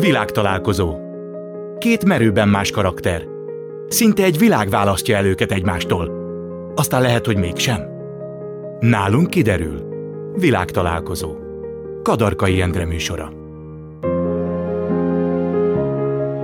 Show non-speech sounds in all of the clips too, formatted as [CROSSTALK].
Világtalálkozó. Két merőben más karakter. Szinte egy világ választja el őket egymástól. Aztán lehet, hogy mégsem. Nálunk kiderül. Világtalálkozó. Kadarkai Endre műsora.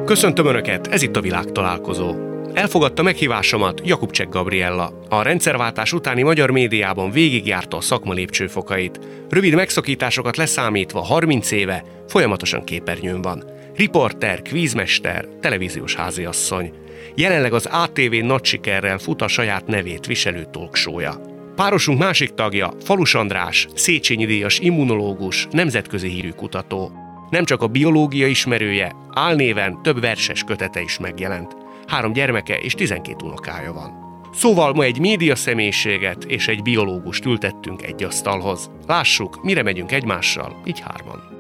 Köszöntöm Önöket, ez itt a világtalálkozó. Elfogadta meghívásomat Jakubcsek Gabriella. A rendszerváltás utáni magyar médiában végigjárta a szakma lépcsőfokait. Rövid megszakításokat leszámítva 30 éve folyamatosan képernyőn van. Riporter, kvízmester, televíziós háziasszony. Jelenleg az ATV nagy sikerrel fut a saját nevét viselő talksója. Párosunk másik tagja, Falus András, Széchenyi díjas immunológus, nemzetközi hírű kutató. Nem csak a biológia ismerője, álnéven több verses kötete is megjelent. Három gyermeke és 12 unokája van. Szóval ma egy média személyiséget és egy biológust ültettünk egy asztalhoz. Lássuk, mire megyünk egymással, így hárman.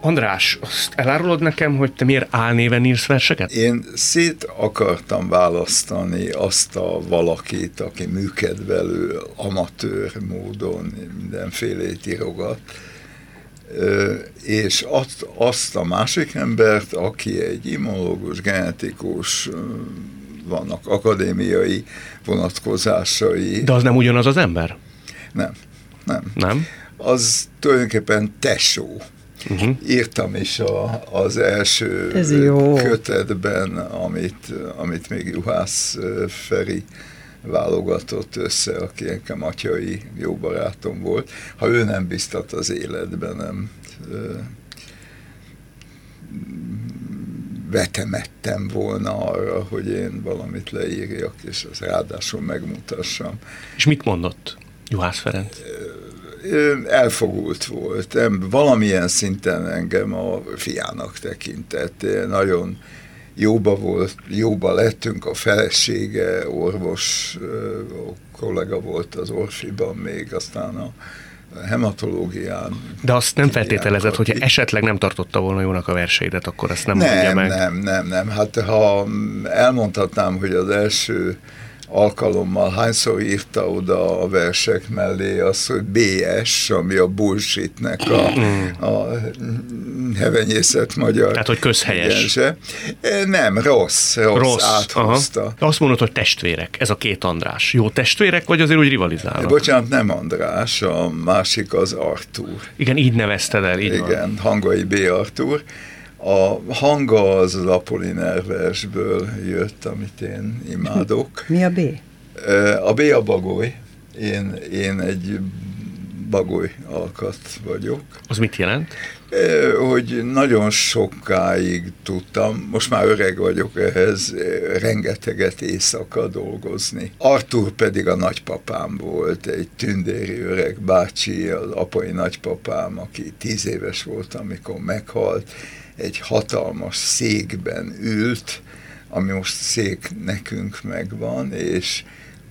András, azt elárulod nekem, hogy te miért álnéven írsz verseket? Én szét akartam választani azt a valakit, aki műkedvelő, amatőr módon mindenfélét írogat, és azt, azt a másik embert, aki egy immunológus, genetikus, vannak akadémiai vonatkozásai. De az nem ugyanaz az ember? Nem, nem. Nem? Az tulajdonképpen tesó. Uh-huh. Írtam is a, az első kötetben, amit, amit még Juhász Feri válogatott össze, aki nekem atyai jó barátom volt. Ha ő nem biztat az életben, nem vetemettem volna arra, hogy én valamit leírjak, és az ráadásul megmutassam. És mit mondott Juhász Ferenc? elfogult volt. Valamilyen szinten engem a fiának tekintett. Nagyon jóba volt, jóba lettünk, a felesége, orvos a kollega volt az Orfiban még, aztán a hematológián. De azt nem feltételezett, hogyha esetleg nem tartotta volna jónak a verseidet, akkor azt nem, nem mondja meg. Nem, nem, nem. Hát ha elmondhatnám, hogy az első alkalommal hányszor írta oda a versek mellé az, hogy BS, ami a bullshitnek a, a hevenyészet magyar. Tehát, hogy közhelyes. Egyense. Nem, rossz, rossz, rossz áthozta. Aha. Azt mondod, hogy testvérek, ez a két András. Jó testvérek, vagy azért úgy rivalizálnak? Bocsánat, nem András, a másik az Artur. Igen, így nevezted el, így Igen, van. Hangai B. Artur. A hanga az az Apolliner versből jött, amit én imádok. [LAUGHS] Mi a B? A B a bagoly. Én, én egy bagoly alkat vagyok. Az mit jelent? Hogy nagyon sokáig tudtam, most már öreg vagyok ehhez, rengeteget éjszaka dolgozni. Artur pedig a nagypapám volt, egy tündéri öreg bácsi, az apai nagypapám, aki tíz éves volt, amikor meghalt, egy hatalmas székben ült, ami most szék nekünk megvan, és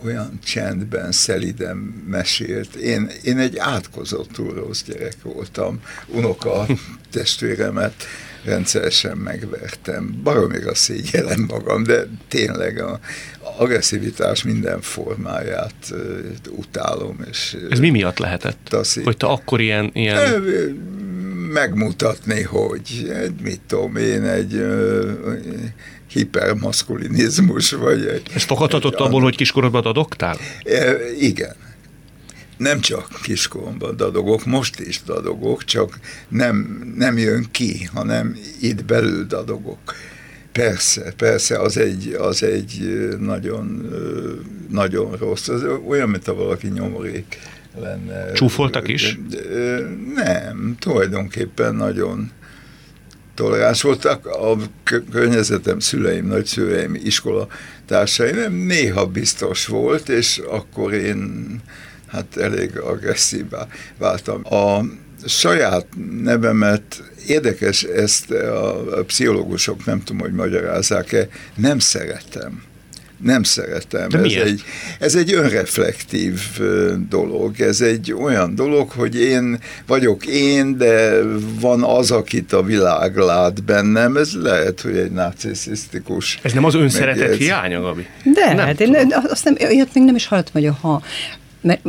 olyan csendben, szeliden mesélt. Én, én egy átkozottul rossz gyerek voltam. Unoka testvéremet rendszeresen megvertem. Baromira szégyellem magam, de tényleg a agresszivitás minden formáját uh, utálom. És, Ez mi miatt lehetett? Taszi. Hogy te akkor ilyen... ilyen megmutatni, hogy mit tudom én, egy uh, hipermaszkulinizmus, vagy egy... Ez foghatott abból, hogy kiskorodban dadogtál? E, igen. Nem csak kiskoromban dadogok, most is dadogok, csak nem, nem jön ki, hanem itt belül dadogok. Persze, persze, az egy, az egy nagyon, nagyon rossz. Az olyan, mint ha valaki nyomorék lenne. Csúfoltak is? Nem, tulajdonképpen nagyon toleráns voltak. A környezetem, szüleim, nagyszüleim, iskola társaim néha biztos volt, és akkor én hát elég agresszívá váltam. A saját nevemet érdekes, ezt a pszichológusok nem tudom, hogy magyarázzák-e, nem szeretem nem szeretem. De ez, miért? egy, ez egy önreflektív dolog. Ez egy olyan dolog, hogy én vagyok én, de van az, akit a világ lát bennem. Ez lehet, hogy egy narcisztikus. Ez nem az önszeretet hiánya, Gabi? De, nem hát én azt nem, ilyet még nem is hallottam, hogy ha mert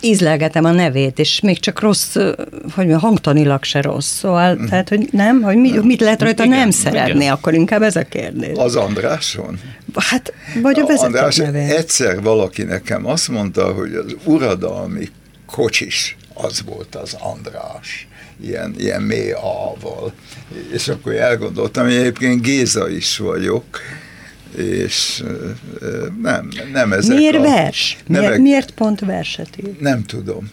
ízlelgetem a nevét, és még csak rossz, hogy mondjam, hangtanilag se rossz. Szóval, mm. tehát, hogy nem, hogy mi, mit lehet rajta igen, nem szeretni, igen. akkor inkább ez a kérdés. Az Andráson? Hát, vagy a vezető András, nevén. egyszer valaki nekem azt mondta, hogy az uradalmi kocsis, az volt az András ilyen, ilyen mély A-val. És akkor elgondoltam, hogy egyébként Géza is vagyok, és nem, nem ezek Miért a vers? Nevek, miért, miért pont verset ír? Nem tudom.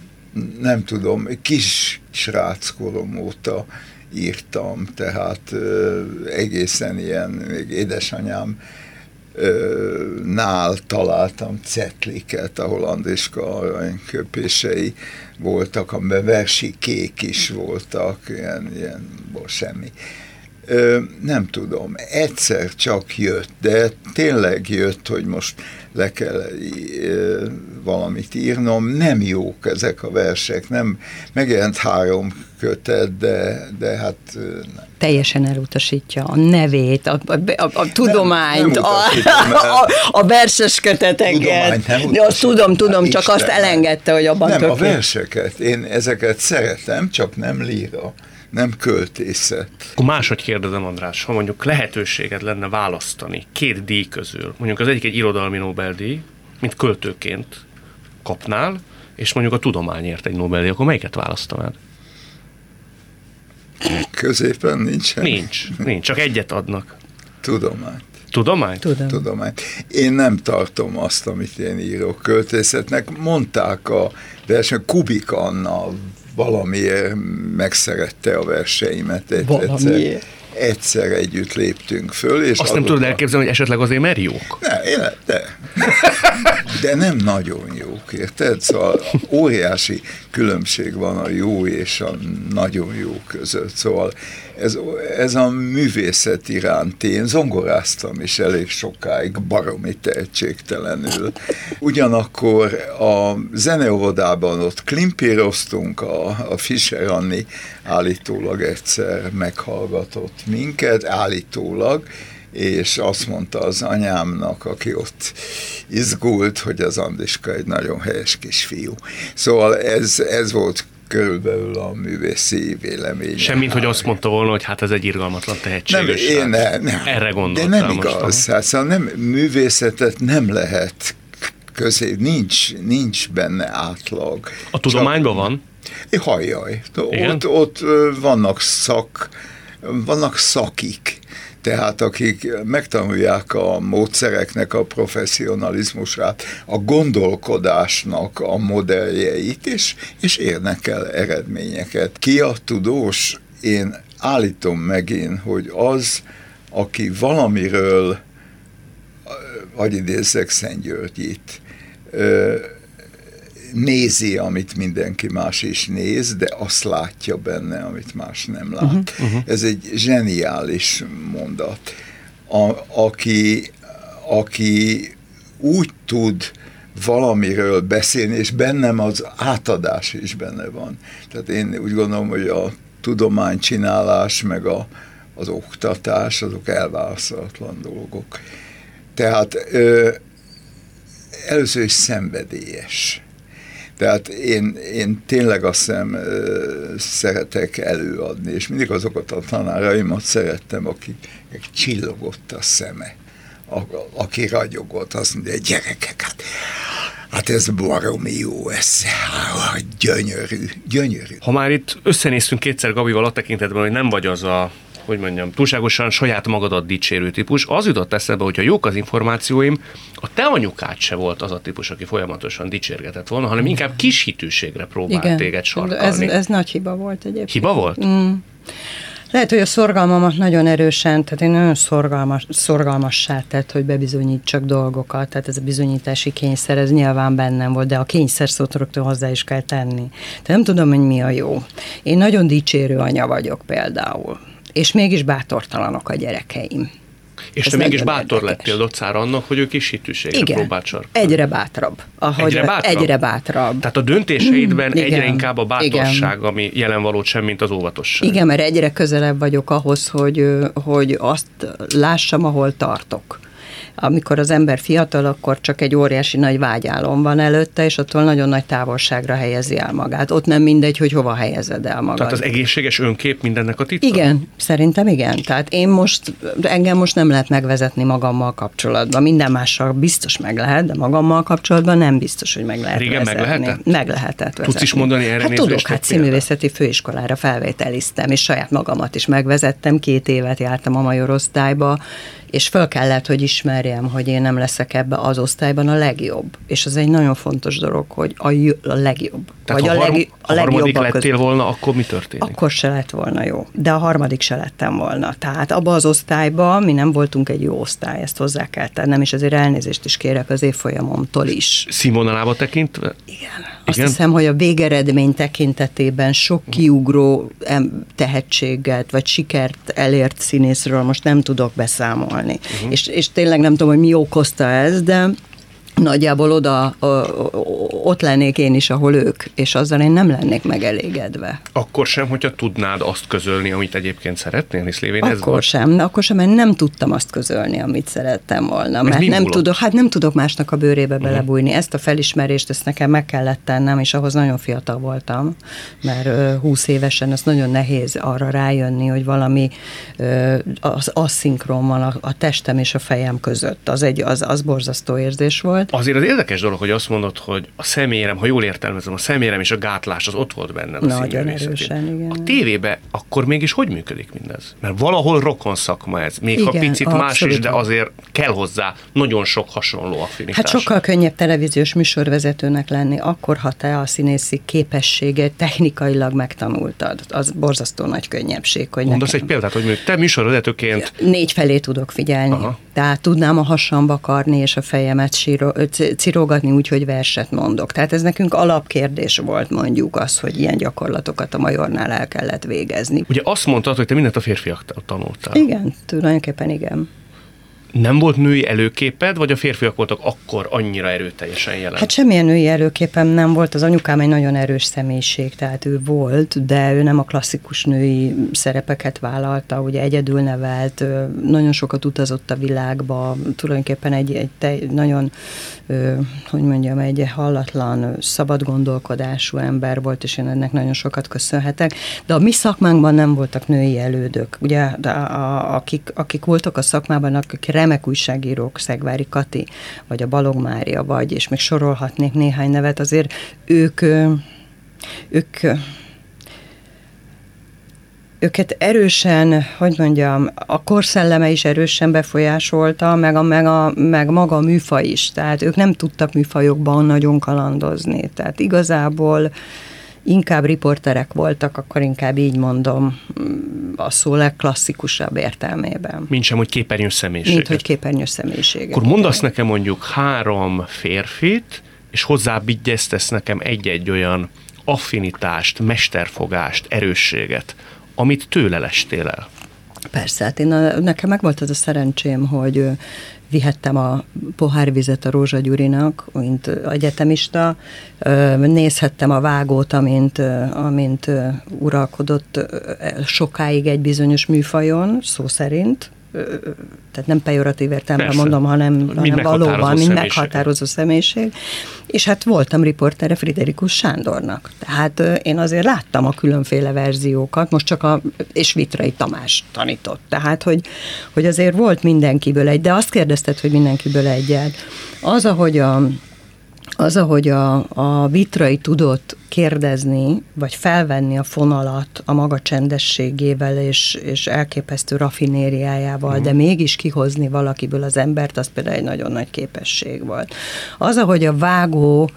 Nem tudom. Kis sráckorom óta írtam, tehát egészen ilyen, még édesanyám nál találtam cetliket, ahol Andriska aranyköpései voltak, amiben versi kék is voltak, ilyen, ilyen semmi. Ö, nem tudom, egyszer csak jött, de tényleg jött, hogy most le kell ö, valamit írnom. Nem jók ezek a versek, nem megjelent három kötet, de, de hát nem. Teljesen elutasítja a nevét, a, a, a, a tudományt, nem, nem a, a, a verses köteteket. Nem de azt tudom, tudom, hát csak Isten, azt elengedte, hogy abban Nem, tökélet. a verseket, én ezeket szeretem, csak nem líra nem költészet. Akkor máshogy kérdezem, András, ha mondjuk lehetőséged lenne választani két díj közül, mondjuk az egyik egy irodalmi Nobel-díj, mint költőként kapnál, és mondjuk a tudományért egy Nobel-díj, akkor melyiket választanád? Középen nincsen? Nincs, nincs, csak egyet adnak. Tudományt. Tudományt? Tudom. Tudományt. Én nem tartom azt, amit én írok költészetnek. Mondták a verseny, Kubik Anna valamiért megszerette a verseimet. Valamiért egyszer együtt léptünk föl. És Azt nem tudod elképzelni, hogy esetleg azért mert jók? Ne, én, de. De nem nagyon jók, érted? Szóval óriási különbség van a jó és a nagyon jó között. Szóval ez, ez a művészet iránt én zongoráztam is elég sokáig, baromi tehetségtelenül. Ugyanakkor a zeneóvodában ott klimpíroztunk, a, a Fischer Anni állítólag egyszer meghallgatott minket, állítólag, és azt mondta az anyámnak, aki ott izgult, hogy az Andiska egy nagyon helyes kisfiú. Szóval ez, ez volt körülbelül a művészi vélemény. Semmint, hogy azt mondta volna, hogy hát ez egy irgalmatlan tehetséges. Nem, én ne, nem. Erre gondoltam. De nem igaz. Hát, szóval nem, művészetet nem lehet közé, nincs, nincs benne átlag. A tudományban Csak, van? Hajjaj. Ott, ott vannak szak, vannak szakik tehát akik megtanulják a módszereknek a professzionalizmusát, a gondolkodásnak a modelljeit, és, és érnek el eredményeket. Ki a tudós? Én állítom megint, hogy az, aki valamiről, vagy idézzek Szent Györgyit, nézi, amit mindenki más is néz, de azt látja benne, amit más nem lát. Uh-huh, uh-huh. Ez egy zseniális mondat. A, aki, aki úgy tud valamiről beszélni, és bennem az átadás is benne van. Tehát én úgy gondolom, hogy a tudománycsinálás, meg a, az oktatás, azok elválaszthatatlan dolgok. Tehát ö, először is szenvedélyes. Tehát én, én tényleg azt hiszem szeretek előadni, és mindig azokat a tanáraimat szerettem, akik csillogott a szeme, a, aki ragyogott, azt mondja, gyerekek, hát, hát ez baromi jó, ez gyönyörű, gyönyörű. Ha már itt összenéztünk kétszer Gabival a tekintetben, hogy nem vagy az a hogy mondjam, túlságosan saját magadat dicsérő típus. Az jutott eszembe, hogyha jók az információim, a te anyukád se volt az a típus, aki folyamatosan dicsérgetett volna, hanem inkább kis hitűségre próbált Igen. téged sarkalni. Ez, ez nagy hiba volt egyébként. Hiba volt? Mm. Lehet, hogy a szorgalmamat nagyon erősen, tehát én nagyon szorgalmas, szorgalmassá tett, hogy bebizonyítsak dolgokat, tehát ez a bizonyítási kényszer, ez nyilván bennem volt, de a kényszer szót rögtön hozzá is kell tenni. Tehát nem tudom, hogy mi a jó. Én nagyon dicsérő anya vagyok például és mégis bátortalanok a gyerekeim. És Ez te mégis bátor érdekes. lettél docára annak, hogy ők is hitűségre Igen, próbált sarkalni. egyre bátrabb. Ahogy egyre bátrabb? Egyre bátrabb. Tehát a döntéseidben mm, egyre inkább a bátorság, Igen. ami jelen való sem, mint az óvatosság. Igen, mert egyre közelebb vagyok ahhoz, hogy, hogy azt lássam, ahol tartok amikor az ember fiatal, akkor csak egy óriási nagy vágyálom van előtte, és attól nagyon nagy távolságra helyezi el magát. Ott nem mindegy, hogy hova helyezed el magad. Tehát az egészséges önkép mindennek a titka? Igen, szerintem igen. Tehát én most, engem most nem lehet megvezetni magammal kapcsolatban. Minden mással biztos meg lehet, de magammal kapcsolatban nem biztos, hogy meg lehet Régen vezetni. meg lehetett? Meg lehetett vezetni. Tudsz is mondani erre Hát tudok, hát színművészeti főiskolára felvételiztem, és saját magamat is megvezettem. Két évet jártam a major osztályba, és föl kellett, hogy ismerjem, hogy én nem leszek ebbe az osztályban a legjobb. És az egy nagyon fontos dolog, hogy a, j- a legjobb. Tehát vagy ha, a, harm, leg, ha harmadik lettél között. volna, akkor mi történik? Akkor se lett volna jó. De a harmadik se lettem volna. Tehát abba az osztályba mi nem voltunk egy jó osztály, ezt hozzá kell tennem, és azért elnézést is kérek az évfolyamomtól is. Színvonalába tekintve? Igen. Azt Igen? hiszem, hogy a végeredmény tekintetében sok kiugró em, tehetséget vagy sikert elért színészről most nem tudok beszámolni. Uh-huh. És, és tényleg nem tudom, hogy mi okozta ez, de nagyjából oda, ott lennék én is, ahol ők, és azzal én nem lennék megelégedve. Akkor sem, hogyha tudnád azt közölni, amit egyébként szeretnél, hisz lévén ez Akkor sem, akkor sem, mert nem tudtam azt közölni, amit szerettem volna. Mert nem múlott? tudok, hát nem tudok másnak a bőrébe belebújni. Ezt a felismerést, ezt nekem meg kellett tennem, és ahhoz nagyon fiatal voltam, mert ö, 20 évesen ez nagyon nehéz arra rájönni, hogy valami az asszinkron van a, a testem és a fejem között. Az egy, az, az borzasztó érzés volt. Azért az érdekes dolog, hogy azt mondod, hogy a személyem, ha jól értelmezem, a személyem és a gátlás az ott volt benned a Nagyon erősen, igen. A tévébe akkor mégis hogy működik mindez? Mert valahol rokon szakma ez. Még ha Igen, picit más is, de azért kell hozzá nagyon sok hasonló affinitás. Hát sokkal könnyebb televíziós műsorvezetőnek lenni, akkor, ha te a színészi képességet technikailag megtanultad. Az borzasztó nagy könnyebbség, hogy Mondasz nekem egy példát, hogy mondjuk te műsorvezetőként négy felé tudok figyelni. Aha. Tehát tudnám a hasamba karni és a fejemet síro, c- cirogatni úgy, hogy verset mondok. Tehát ez nekünk alapkérdés volt mondjuk az, hogy ilyen gyakorlatokat a Majornál el kellett végezni. Ugye azt mondtad, hogy te mindent a férfiaktól tanultál. Igen, tulajdonképpen igen. Nem volt női előképed, vagy a férfiak voltak akkor annyira erőteljesen jelen? Hát semmilyen női előképem nem volt, az anyukám egy nagyon erős személyiség, tehát ő volt, de ő nem a klasszikus női szerepeket vállalta, ugye egyedül nevelt, nagyon sokat utazott a világba, tulajdonképpen egy, egy te, nagyon, hogy mondjam, egy hallatlan, szabad gondolkodású ember volt, és én ennek nagyon sokat köszönhetek, de a mi szakmánkban nem voltak női elődök, ugye, de a, a, akik, akik voltak a szakmában, akik remek újságírók, Szegvári Kati, vagy a Balog Mária, vagy, és még sorolhatnék néhány nevet, azért ők, ők őket erősen, hogy mondjam, a korszelleme is erősen befolyásolta, meg, a, meg, a, meg maga a műfaj is. Tehát ők nem tudtak műfajokban nagyon kalandozni. Tehát igazából inkább riporterek voltak, akkor inkább így mondom, mm, a szó legklasszikusabb értelmében. Mint sem, hogy képernyős személyiség. Mint hogy képernyős személyiség. Akkor mondasz nekem mondjuk három férfit, és hozzábigyeztesz nekem egy-egy olyan affinitást, mesterfogást, erősséget, amit tőle lestél el. Persze, hát én a, nekem meg volt az a szerencsém, hogy vihettem a pohárvizet a Rózsa Gyurinak, mint egyetemista, nézhettem a vágót, amint, amint uralkodott sokáig egy bizonyos műfajon, szó szerint, tehát nem pejoratív értelemben Persze. mondom, hanem, hanem meghatározó valóban, mint meghatározó személyiség. És hát voltam riportere Friderikus Sándornak. Tehát én azért láttam a különféle verziókat, most csak a, és Vitrai Tamás tanított. Tehát, hogy, hogy azért volt mindenkiből egy, de azt kérdezted, hogy mindenkiből egyet. Az, ahogy a, az, ahogy a, a vitrai tudott kérdezni, vagy felvenni a fonalat a maga csendességével és, és elképesztő rafinériájával, de mégis kihozni valakiből az embert, az például egy nagyon nagy képesség volt. Az, ahogy a vágó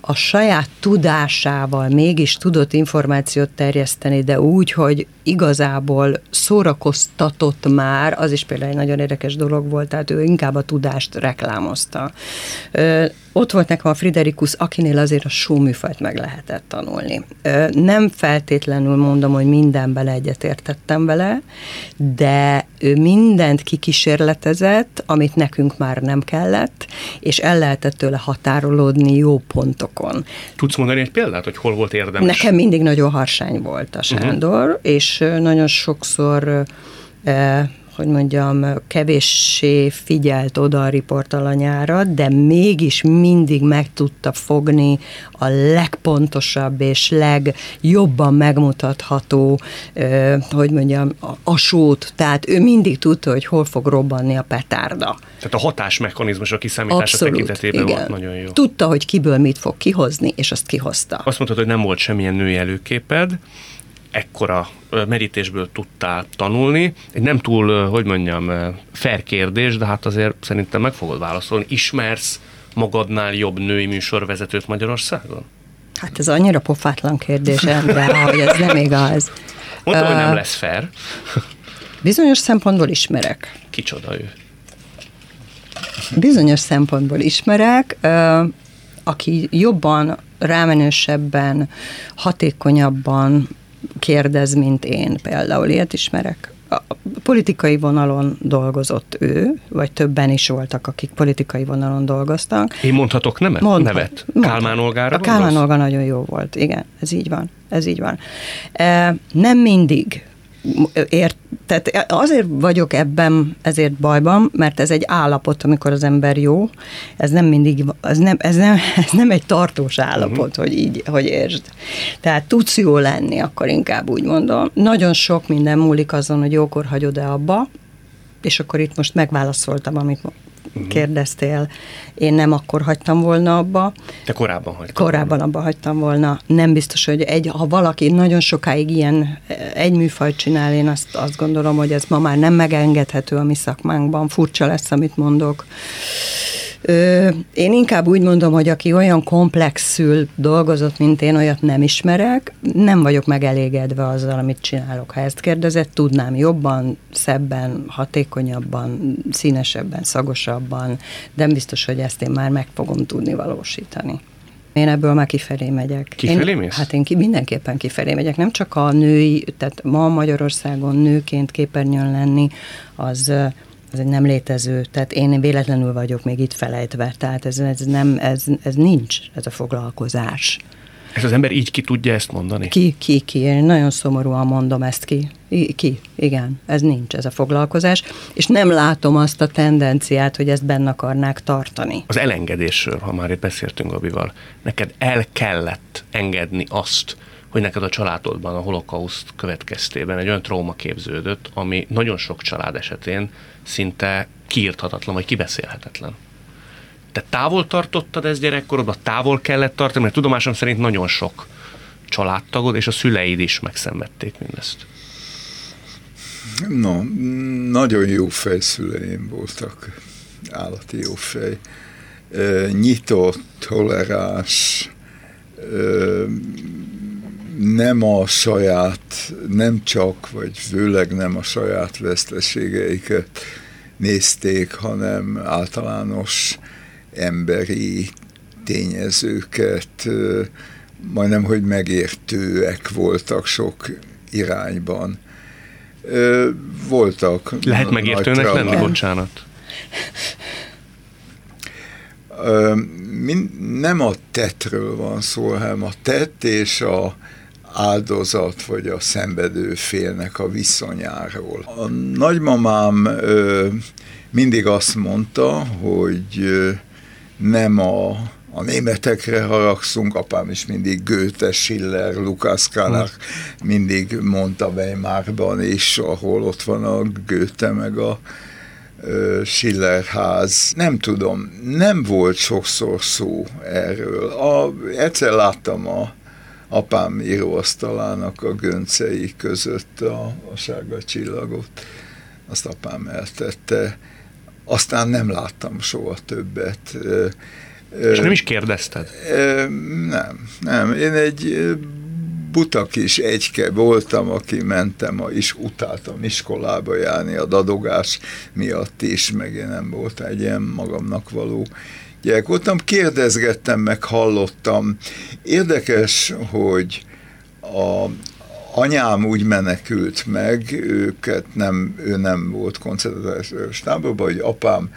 a saját tudásával mégis tudott információt terjeszteni, de úgy, hogy igazából szórakoztatott már, az is például egy nagyon érdekes dolog volt, tehát ő inkább a tudást reklámozta. Ott volt nekem a Friderikus, akinél azért a showműfajt meg lehetett tanulni. Nem feltétlenül mondom, hogy mindenben egyetértettem vele, de ő mindent kikísérletezett, amit nekünk már nem kellett, és el lehetett tőle határolódni jó pontokon. Tudsz mondani egy példát, hogy hol volt érdemes? Nekem mindig nagyon harsány volt a Sándor, uh-huh. és nagyon sokszor hogy mondjam, kevéssé figyelt oda a riportalanyára, de mégis mindig meg tudta fogni a legpontosabb és legjobban megmutatható, hogy mondjam, a, sót. Tehát ő mindig tudta, hogy hol fog robbanni a petárda. Tehát a hatásmechanizmus a kiszámítása Abszolút, tekintetében igen. volt nagyon jó. Tudta, hogy kiből mit fog kihozni, és azt kihozta. Azt mondtad, hogy nem volt semmilyen női előképed, ekkora merítésből tudtál tanulni. Egy nem túl, hogy mondjam, fair kérdés, de hát azért szerintem meg fogod válaszolni. Ismersz magadnál jobb női műsorvezetőt Magyarországon? Hát ez annyira pofátlan kérdés, de [LAUGHS] hogy ez nem igaz. Mondtam, uh, hogy nem lesz fair. [LAUGHS] Bizonyos szempontból ismerek. Kicsoda ő? Bizonyos szempontból ismerek, uh, aki jobban, rámenősebben, hatékonyabban kérdez, mint én például, ilyet ismerek. A politikai vonalon dolgozott ő, vagy többen is voltak, akik politikai vonalon dolgoztak. Én mondhatok nemet? Mondhat, nevet? Mondhat. Kálmán Olgára A Kálmán Olga nagyon jó volt, igen, ez így van. Ez így van. E, nem mindig ért, tehát azért vagyok ebben ezért bajban, mert ez egy állapot, amikor az ember jó, ez nem mindig, ez nem, ez nem, [LAUGHS] ez nem egy tartós állapot, uh-huh. hogy így, hogy értsd. Tehát tudsz jó lenni, akkor inkább úgy mondom. Nagyon sok minden múlik azon, hogy jókor hagyod-e abba, és akkor itt most megválaszoltam, amit. Kérdeztél, én nem akkor hagytam volna abba. Te korábban hagytam Korábban volna. abba hagytam volna. Nem biztos, hogy egy, ha valaki nagyon sokáig ilyen egy műfajt csinál, én azt, azt gondolom, hogy ez ma már nem megengedhető a mi szakmánkban. Furcsa lesz, amit mondok. Én inkább úgy mondom, hogy aki olyan komplexül dolgozott, mint én, olyat nem ismerek, nem vagyok megelégedve azzal, amit csinálok. Ha ezt kérdezett, tudnám jobban, szebben, hatékonyabban, színesebben, szagosabban, de nem biztos, hogy ezt én már meg fogom tudni valósítani. Én ebből már kifelé megyek. Kifelé én, mész? Hát én ki, mindenképpen kifelé megyek. Nem csak a női, tehát ma Magyarországon nőként képernyőn lenni, az ez egy nem létező, tehát én véletlenül vagyok még itt felejtve, tehát ez, ez, nem, ez, ez nincs, ez a foglalkozás. Ez az ember így ki tudja ezt mondani? Ki, ki, ki. Én nagyon szomorúan mondom ezt ki. I, ki, igen. Ez nincs, ez a foglalkozás. És nem látom azt a tendenciát, hogy ezt benne akarnák tartani. Az elengedésről, ha már itt beszéltünk Gabival, neked el kellett engedni azt, hogy neked a családodban a holokauszt következtében egy olyan trauma képződött, ami nagyon sok család esetén szinte kiírthatatlan, vagy kibeszélhetetlen. Te távol tartottad ezt gyerekkorodban, távol kellett tartani, mert tudomásom szerint nagyon sok családtagod és a szüleid is megszenvedték mindezt. No, nagyon jó fejszüleim voltak, állati jó fej. Nyitott, toleráns, nem a saját, nem csak, vagy főleg nem a saját veszteségeiket nézték, hanem általános emberi tényezőket, majdnem, hogy megértőek voltak sok irányban. Voltak. Lehet megértőnek lenni, bocsánat? Nem a tetről van szó, hanem a tett és a áldozat vagy a szenvedő félnek a viszonyáról. A nagymamám ö, mindig azt mondta, hogy ö, nem a, a németekre haragszunk, apám is mindig Goethe, Schiller, Lukács Kálach mindig mondta Weimarban is, ahol ott van a Goethe meg a Schiller ház. Nem tudom, nem volt sokszor szó erről. A, egyszer láttam a apám íróasztalának a göncei között a, a sárga csillagot. Azt apám eltette. Aztán nem láttam soha többet. És nem is kérdezted? Nem, nem. Én egy buta kis egyke voltam, aki mentem, és utáltam iskolába járni a dadogás miatt is, meg én nem volt egy ilyen magamnak való gyerek voltam, kérdezgettem, meg hallottam. Érdekes, hogy a anyám úgy menekült meg, őket nem, ő nem volt koncentrációs táborban, hogy apám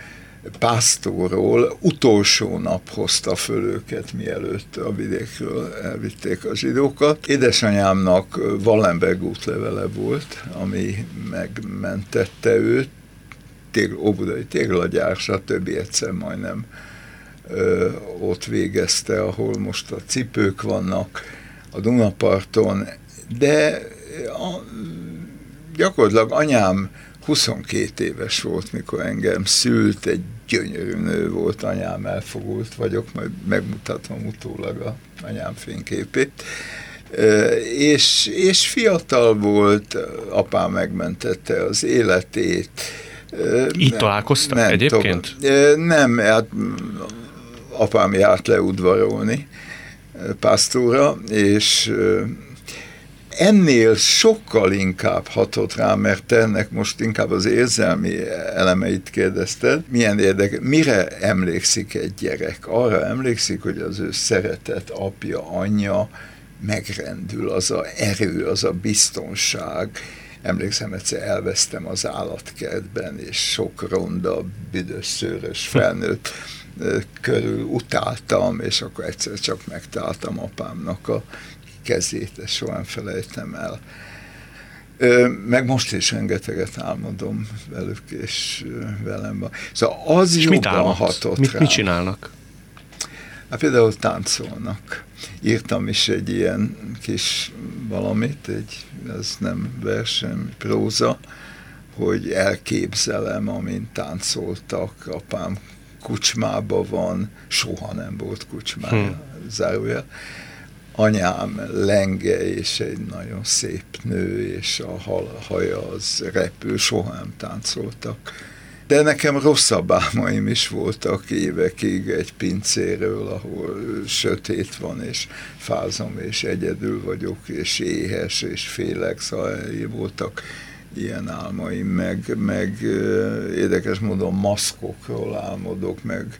pásztóról utolsó nap hozta föl őket, mielőtt a vidékről elvitték a zsidókat. Édesanyámnak Wallenberg útlevele volt, ami megmentette őt, tégl, óbudai téglagyár, stb. egyszer majdnem ö, ott végezte, ahol most a cipők vannak a Dunaparton, de a, gyakorlatilag anyám 22 éves volt, mikor engem szült, egy gyönyörű nő volt, anyám elfogult vagyok, majd megmutatom utólag a anyám fényképét. És, és fiatal volt, apám megmentette az életét. Így nem, találkoztak nem, egyébként? Tovább. Nem, hát apám járt le udvarolni pásztóra, és ennél sokkal inkább hatott rá, mert te ennek most inkább az érzelmi elemeit kérdezted. Milyen érdekes, mire emlékszik egy gyerek? Arra emlékszik, hogy az ő szeretet apja, anyja megrendül, az a erő, az a biztonság. Emlékszem, egyszer elvesztem az állatkertben, és sok ronda, büdös, szőrös felnőtt körül utáltam, és akkor egyszer csak megtaláltam apámnak a kezét, ezt soha felejtem el. Meg most is rengeteget álmodom velük, és velem van. Szóval az és jobban mit hatott mit, rá. Mit csinálnak? Hát például táncolnak. Írtam is egy ilyen kis valamit, egy, ez nem versem, próza, hogy elképzelem, amint táncoltak, apám kucsmába van, soha nem volt kucsmája, hmm. zárója, anyám lenge, és egy nagyon szép nő, és a haja az repül, soha nem táncoltak. De nekem rosszabb álmaim is voltak évekig egy pincéről, ahol sötét van, és fázom, és egyedül vagyok, és éhes, és félek, szóval voltak ilyen álmaim, meg, meg érdekes módon maszkokról álmodok, meg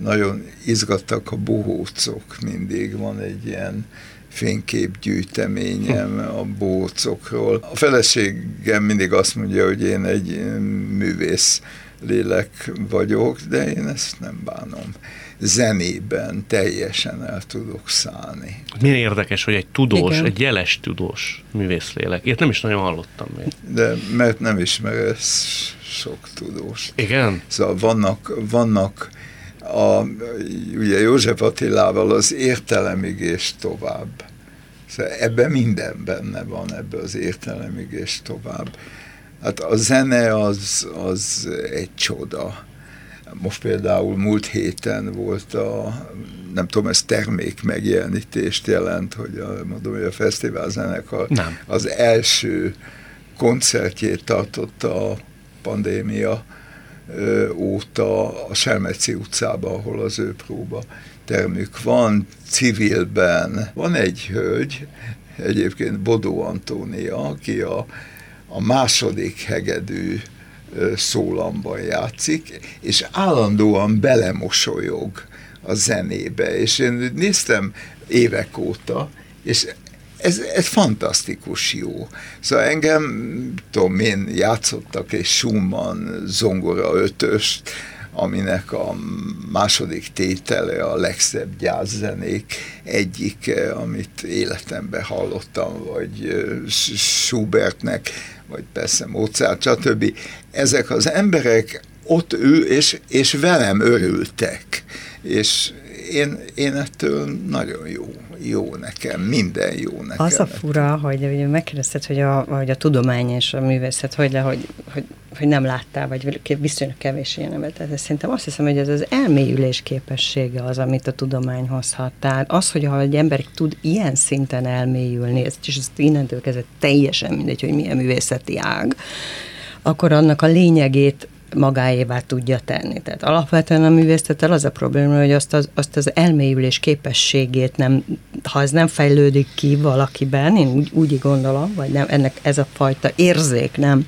nagyon izgattak a bohócok, mindig van egy ilyen fényképgyűjteményem a bohócokról. A feleségem mindig azt mondja, hogy én egy művész lélek vagyok, de én ezt nem bánom. Zenében teljesen el tudok szállni. Milyen érdekes, hogy egy tudós, Igen. egy jeles tudós művészlélek. Ilyet nem is nagyon hallottam még. De mert nem ismersz sok tudós. Igen? Szóval vannak, vannak a, ugye József Attilával az értelemig és tovább. Szóval ebben minden benne van, ebbe az értelemig és tovább. Hát a zene az, az egy csoda. Most például múlt héten volt a, nem tudom, ez termék megjelenítést jelent, hogy a, mondom, hogy a fesztivál zenekar nem. az első koncertjét tartotta a pandémia óta a Selmeci utcába, ahol az ő próba termük van, civilben. Van egy hölgy, egyébként Bodó Antónia, aki a, a második hegedű szólamban játszik, és állandóan belemosolyog a zenébe, és én néztem évek óta, és ez, ez fantasztikus jó. Szóval engem, tudom én, játszottak egy Schumann zongora ötöst, aminek a második tétele a legszebb gyászzenék egyik, amit életemben hallottam, vagy Schubertnek, vagy persze Mozart, stb. Ezek az emberek ott ő, és, és velem örültek, és én, én ettől nagyon jó, jó nekem, minden jó nekem. Az a fura, hogy ugye megkérdezted, hogy a, hogy a tudomány és a művészet, hogy le, hogy, hogy, hogy nem láttál, vagy viszonylag kevés ilyen nevet. Tehát szerintem azt hiszem, hogy ez az elmélyülés képessége az, amit a tudomány hozhat. Tehát az, hogy ha egy ember tud ilyen szinten elmélyülni, és ezt innentől kezdve teljesen mindegy, hogy milyen művészeti ág, akkor annak a lényegét magáévá tudja tenni. Tehát alapvetően a művészettel az a probléma, hogy azt az, azt az elmélyülés képességét nem, ha ez nem fejlődik ki valakiben, én úgy, úgy gondolom, vagy nem, ennek ez a fajta érzék nem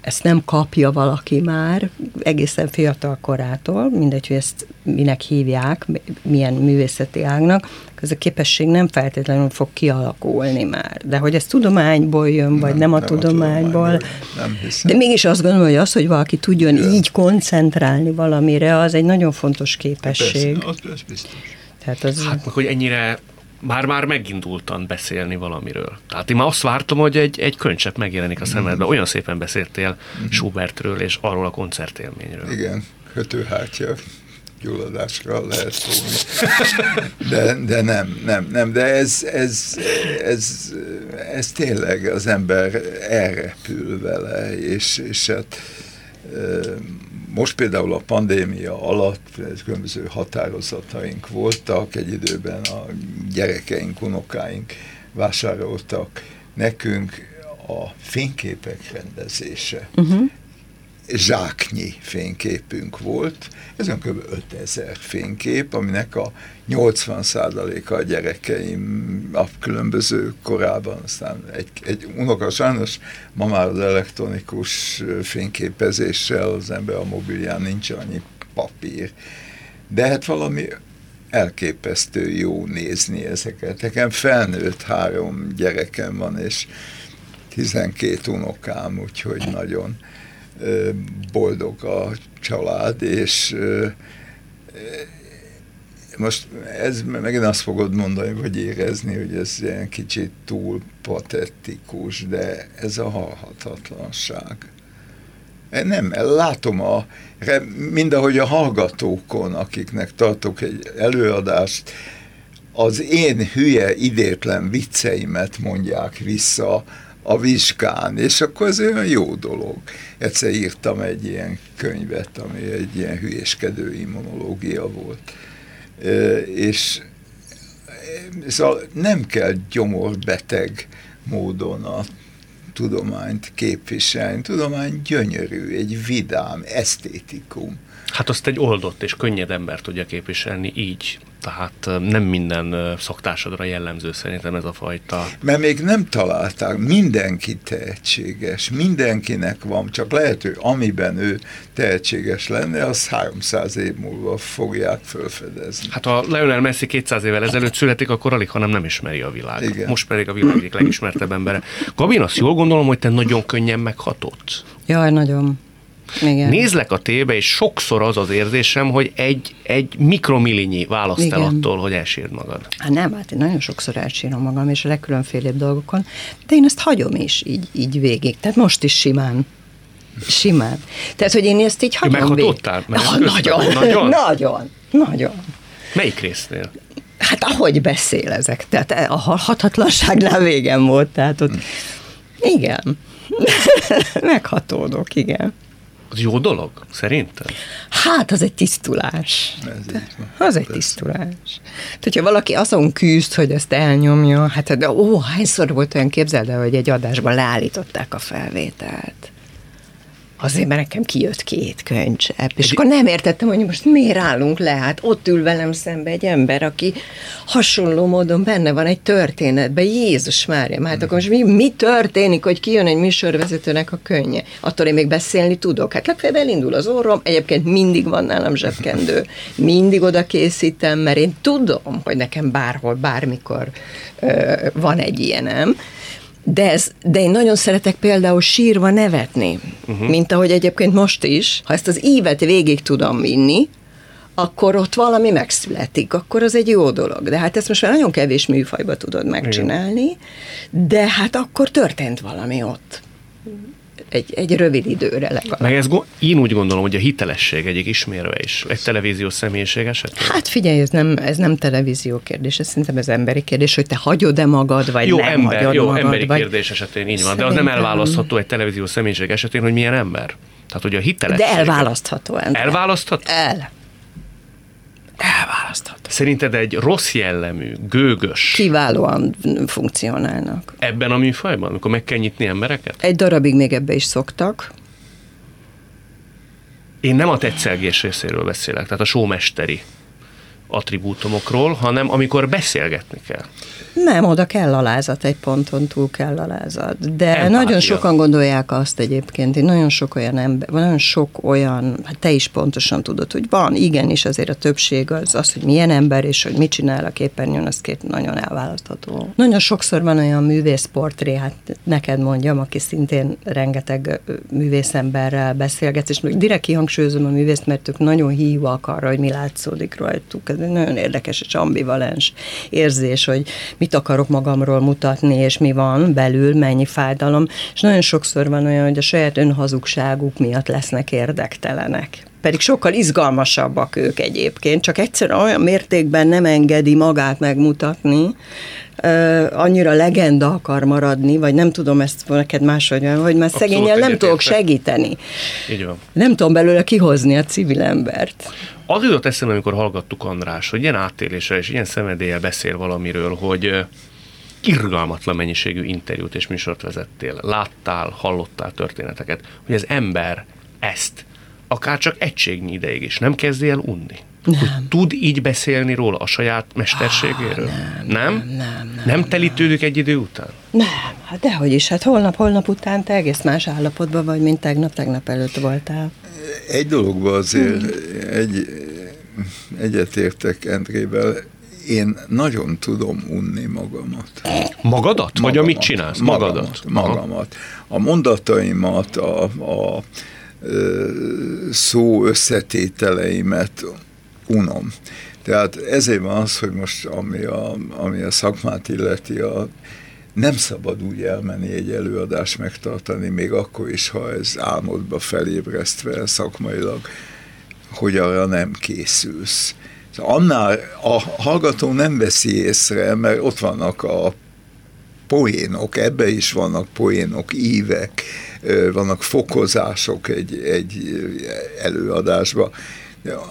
ezt nem kapja valaki már egészen fiatal korától, mindegy, hogy ezt minek hívják, milyen művészeti ágnak, ez a képesség nem feltétlenül fog kialakulni már. De hogy ez tudományból jön, vagy nem, nem a nem tudományból. A nem hiszem. De mégis azt gondolom, hogy az, hogy valaki tudjon Jön. így koncentrálni valamire, az egy nagyon fontos képesség. Persze, az, az biztos. Tehát az... Hát meg, hogy ennyire már-már megindultan beszélni valamiről. Tehát én már azt vártam, hogy egy, egy könycsepp megjelenik a szemedben. Olyan szépen beszéltél mm-hmm. Schubertről és arról a koncertélményről. Igen, kötőhátja gyulladásra lehet szólni. [LAUGHS] De, de nem, nem, nem, de ez, ez, ez, ez tényleg az ember elrepül vele, és, és hát most például a pandémia alatt különböző határozataink voltak, egy időben a gyerekeink, unokáink vásároltak nekünk a fényképek rendezése. Uh-huh zsáknyi fényképünk volt, ez kb. 5000 fénykép, aminek a 80%-a a gyerekeim a különböző korában, aztán egy, egy unoka sajnos ma már az elektronikus fényképezéssel az ember a mobilján nincs annyi papír, de hát valami elképesztő jó nézni ezeket. Nekem felnőtt három gyerekem van, és 12 unokám, úgyhogy nagyon boldog a család, és most ez megint azt fogod mondani, vagy érezni, hogy ez ilyen kicsit túl patetikus, de ez a halhatatlanság. Nem, látom a, mindahogy a hallgatókon, akiknek tartok egy előadást, az én hülye, idétlen vicceimet mondják vissza, a vizsgán, és akkor ez olyan jó dolog. Egyszer írtam egy ilyen könyvet, ami egy ilyen hülyéskedő immunológia volt. És szóval nem kell gyomorbeteg módon a tudományt képviselni. Tudomány gyönyörű, egy vidám, esztétikum. Hát azt egy oldott és könnyed ember tudja képviselni így. Tehát nem minden szaktársadra jellemző szerintem ez a fajta. Mert még nem találták, mindenki tehetséges, mindenkinek van, csak lehet, hogy amiben ő tehetséges lenne, az 300 év múlva fogják felfedezni. Hát ha Lionel Messi 200 évvel ezelőtt születik, akkor alig, hanem nem ismeri a világ. Igen. Most pedig a világ egyik legismertebb embere. Gabin, azt jól gondolom, hogy te nagyon könnyen meghatott. Jaj, nagyon. Igen. Nézlek a tébe, és sokszor az az érzésem, hogy egy, egy mikromillinyi választ Igen. el attól, hogy elsírd magad. Hát nem, hát én nagyon sokszor elsírom magam, és a legkülönfélebb dolgokon, de én ezt hagyom is így, így végig. Tehát most is simán. Simán. Tehát, hogy én ezt így hagyom Meghatottál? Ah, nagyon, nagyon, nagyon, nagyon. Melyik résznél? Hát ahogy beszél ezek, tehát a halhatatlanságnál végem volt, tehát ott, igen, [LAUGHS] meghatódok, igen. Az jó dolog, szerintem? Hát, az egy tisztulás. Ez az egy tisztulás. Tehát, hogyha valaki azon küzd, hogy ezt elnyomja, hát de ó, hányszor volt olyan képzeld el, hogy egy adásban leállították a felvételt azért, mert nekem kijött két könycsepp, és egy... akkor nem értettem, hogy most miért állunk le, hát ott ül velem szembe egy ember, aki hasonló módon benne van egy történetben, Jézus Mária, hát akkor most mi, mi történik, hogy kijön egy műsorvezetőnek a könnye? Attól én még beszélni tudok. Hát legfeljebb elindul az orrom, egyébként mindig van nálam zsebkendő, mindig oda készítem, mert én tudom, hogy nekem bárhol, bármikor ö, van egy ilyenem, de, ez, de én nagyon szeretek például sírva nevetni, uh-huh. mint ahogy egyébként most is. Ha ezt az ívet végig tudom vinni, akkor ott valami megszületik, akkor az egy jó dolog. De hát ezt most már nagyon kevés műfajba tudod megcsinálni, Igen. de hát akkor történt valami ott egy, egy rövid időre legalább. Meg ez, én úgy gondolom, hogy a hitelesség egyik ismérve is, egy televíziós személyiség esetén. Hát figyelj, ez nem, ez nem televízió kérdés, ez szerintem ez emberi kérdés, hogy te hagyod-e magad, vagy jó, nem ember, hagyod jó, magad. emberi vagy... kérdés esetén így van, de az nem elválasztható egy televíziós személyiség esetén, hogy milyen ember. Tehát, hogy a hitelesség. De elválasztható ember. Elválasztható? El. Elválasztható. Szerinted egy rossz jellemű, gőgös... Kiválóan funkcionálnak. Ebben a műfajban, amikor meg kell nyitni embereket? Egy darabig még ebbe is szoktak. Én nem a tetszelgés részéről beszélek, tehát a sómesteri attribútumokról, hanem amikor beszélgetni kell. Nem, oda kell alázat, egy ponton túl kell alázat. De Empátia. nagyon sokan gondolják azt egyébként, hogy nagyon sok olyan ember, nagyon sok olyan, hát te is pontosan tudod, hogy van, igenis azért a többség az, az hogy milyen ember, és hogy mit csinál a képernyőn, az két nagyon elválasztható. Nagyon sokszor van olyan művészportré, hát neked mondjam, aki szintén rengeteg művészemberrel beszélget, és még direkt kihangsúlyozom a művészt, mert ők nagyon hívak arra, hogy mi látszódik rajtuk. Ez egy nagyon érdekes és ambivalens érzés, hogy mit akarok magamról mutatni, és mi van belül, mennyi fájdalom. És nagyon sokszor van olyan, hogy a saját önhazugságuk miatt lesznek érdektelenek. Pedig sokkal izgalmasabbak ők egyébként, csak egyszerűen olyan mértékben nem engedi magát megmutatni, annyira legenda akar maradni, vagy nem tudom ezt neked máshogy, hogy már szegényen nem tudok segíteni. Így van. Nem tudom belőle kihozni a civil embert. Az jutott eszembe, amikor hallgattuk András, hogy ilyen áttéléssel és ilyen szenvedéllyel beszél valamiről, hogy irgalmatlan mennyiségű interjút és műsort vezettél, láttál, hallottál történeteket, hogy az ember ezt akár csak egységnyi ideig is nem kezdi el unni. Nem. Hogy tud így beszélni róla a saját mesterségéről? nem, nem, nem, nem, nem telítődik egy idő után? Nem, hát dehogy is, hát holnap, holnap után te egész más állapotban vagy, mint tegnap, tegnap előtt voltál. Egy dologban azért egy, egyetértek Endrével, én nagyon tudom unni magamat. Magadat? Vagy amit csinálsz? Magadat? Magamat. magamat. A mondataimat, a, a szó összetételeimet unom. Tehát ezért van az, hogy most ami a, ami a szakmát illeti, a, nem szabad úgy elmenni egy előadást megtartani, még akkor is, ha ez álmodba felébresztve szakmailag, hogy arra nem készülsz. Annál a hallgató nem veszi észre, mert ott vannak a poénok, ebbe is vannak poénok, ívek, vannak fokozások egy, egy előadásban.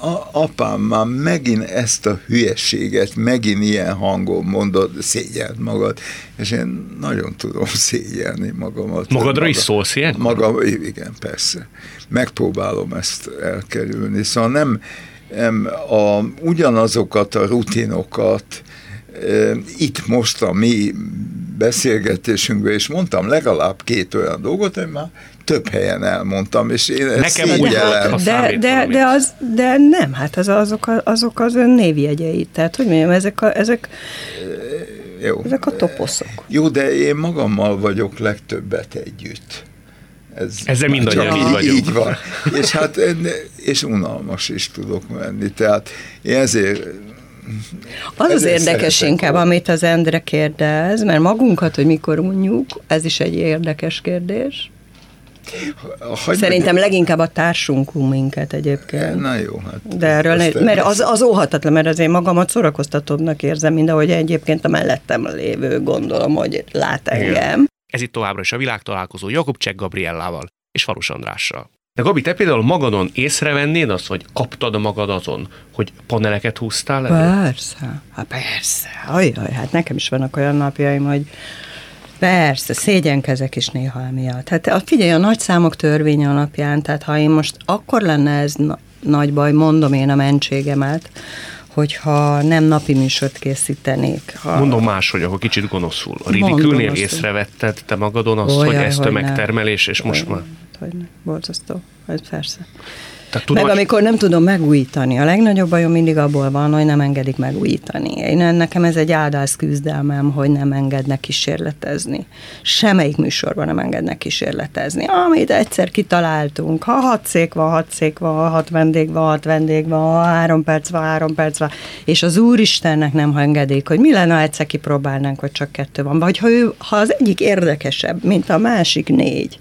A, apám már megint ezt a hülyeséget, megint ilyen hangon mondod, szégyeld magad, és én nagyon tudom szégyelni magamat. Magadra maga, is szólsz ilyen? Maga, igen, persze. Megpróbálom ezt elkerülni. Szóval nem, nem a, ugyanazokat a rutinokat, itt most a mi beszélgetésünkben, és mondtam legalább két olyan dolgot, hogy már több helyen elmondtam, és én ezt Nekem úgy ha de, számít de, valamit. de, az, de nem, hát az, azok, a- azok az ön névjegyei. Tehát, hogy mondjam, ezek a, ezek, Jó. ezek a toposzok. Jó, de én magammal vagyok legtöbbet együtt. Ez Ezzel mindannyian így vagyunk. Így van. És hát és unalmas is tudok menni. Tehát én ezért Az az érdekes inkább, volna. amit az Endre kérdez, mert magunkat, hogy mikor unjuk, ez is egy érdekes kérdés. Hogy Szerintem leginkább a társunk un minket egyébként. Na jó, hát. De erről, ne, mert az, az óhatatlan, mert azért magamat szórakoztatóbbnak érzem, mint ahogy egyébként a mellettem lévő gondolom, hogy lát engem. Ez itt továbbra is a világtalálkozó Jakub Csek Gabriellával és Falus Andrással. De Gabi, te például magadon észrevennéd azt, hogy kaptad magad azon, hogy paneleket húztál elő? Persze, hát persze. Ajaj, hát nekem is vannak olyan napjaim, hogy Persze, szégyenkezek is néha emiatt. Hát a- figyelj, a nagy számok törvénye alapján, tehát ha én most akkor lenne ez na- nagy baj, mondom én a mentségemet, hogyha nem napi műsort készítenék. Ha, Mondom máshogy, akkor kicsit gonoszul. A ridikülnél észrevetted te magadon azt, hogy ez hogy nem. tömegtermelés, és most már... Hogy borzasztó, ez persze. Tehát Meg amikor nem tudom megújítani. A legnagyobb bajom mindig abból van, hogy nem engedik megújítani. Én nekem ez egy áldász küzdelmem, hogy nem engednek kísérletezni. Semmelyik műsorban nem engednek kísérletezni. Amit egyszer kitaláltunk, ha hat szék van, hat szék van, ha hat vendég van, hat vendég van, ha három perc van, három perc van, és az Úristennek nem engedik, hogy mi lenne, ha egyszer kipróbálnánk, hogy csak kettő van. Vagy ha, ő, ha az egyik érdekesebb, mint a másik négy,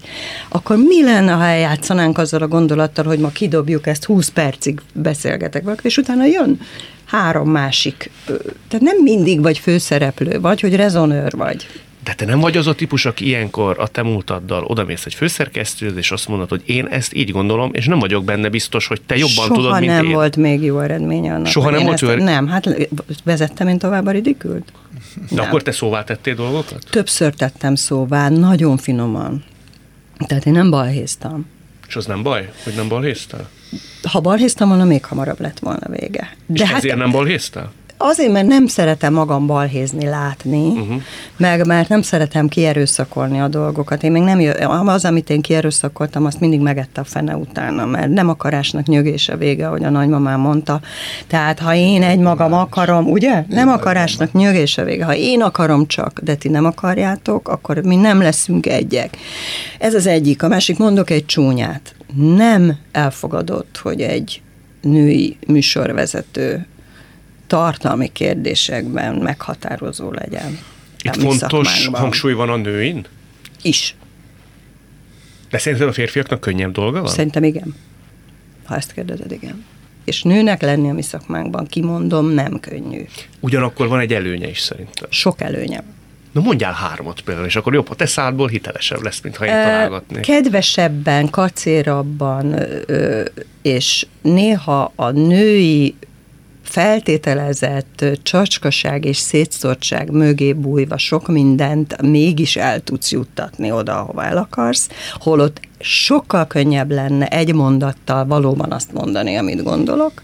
akkor mi lenne, ha eljátszanánk azzal a gondolattal, hogy ma kidobjuk ezt 20 percig beszélgetek velük, és utána jön három másik. Tehát nem mindig vagy főszereplő, vagy hogy rezonőr vagy. de te nem vagy az a típus, aki ilyenkor a te múltaddal odamész egy főszerkesztőhöz, és azt mondod, hogy én ezt így gondolom, és nem vagyok benne biztos, hogy te jobban Soha tudod, mint nem én. volt még jó eredmény annak. Soha nem volt jó ered- Nem, hát vezettem én tovább a ridikült. De Nem. akkor te szóvá tettél dolgokat? Többször tettem szóvá, nagyon finoman. Tehát én nem balhéztam. És az nem baj, hogy nem balhéztál? Ha balhéztam volna, még hamarabb lett volna vége. És De hát ezért nem balhéztál? Azért, mert nem szeretem magam balhézni látni, uh-huh. meg mert nem szeretem kierőszakolni a dolgokat. Én még nem jö, az, amit én kierőszakoltam, azt mindig megette a fene utána, mert nem akarásnak nyögés a vége, ahogy a nagymamám mondta. Tehát, ha én egy magam akarom, ugye? Nem akarásnak nyögés a vége. Ha én akarom csak, de ti nem akarjátok, akkor mi nem leszünk egyek. Ez az egyik. A másik, mondok egy csúnyát. Nem elfogadott, hogy egy női műsorvezető tartalmi kérdésekben meghatározó legyen. Itt fontos hangsúly van a nőin? Is. De szerinted a férfiaknak könnyebb dolga van? Szerintem igen. Ha ezt kérdezed, igen. És nőnek lenni a mi szakmánkban, kimondom, nem könnyű. Ugyanakkor van egy előnye is szerintem. Sok előnye. Na mondjál hármat például, és akkor jobb, a te szádból hitelesebb lesz, mint ha én találgatnék. Kedvesebben, kacérabban, és néha a női feltételezett csacskaság és szétszórtság mögé bújva sok mindent mégis el tudsz juttatni oda, ahova el akarsz, holott sokkal könnyebb lenne egy mondattal valóban azt mondani, amit gondolok,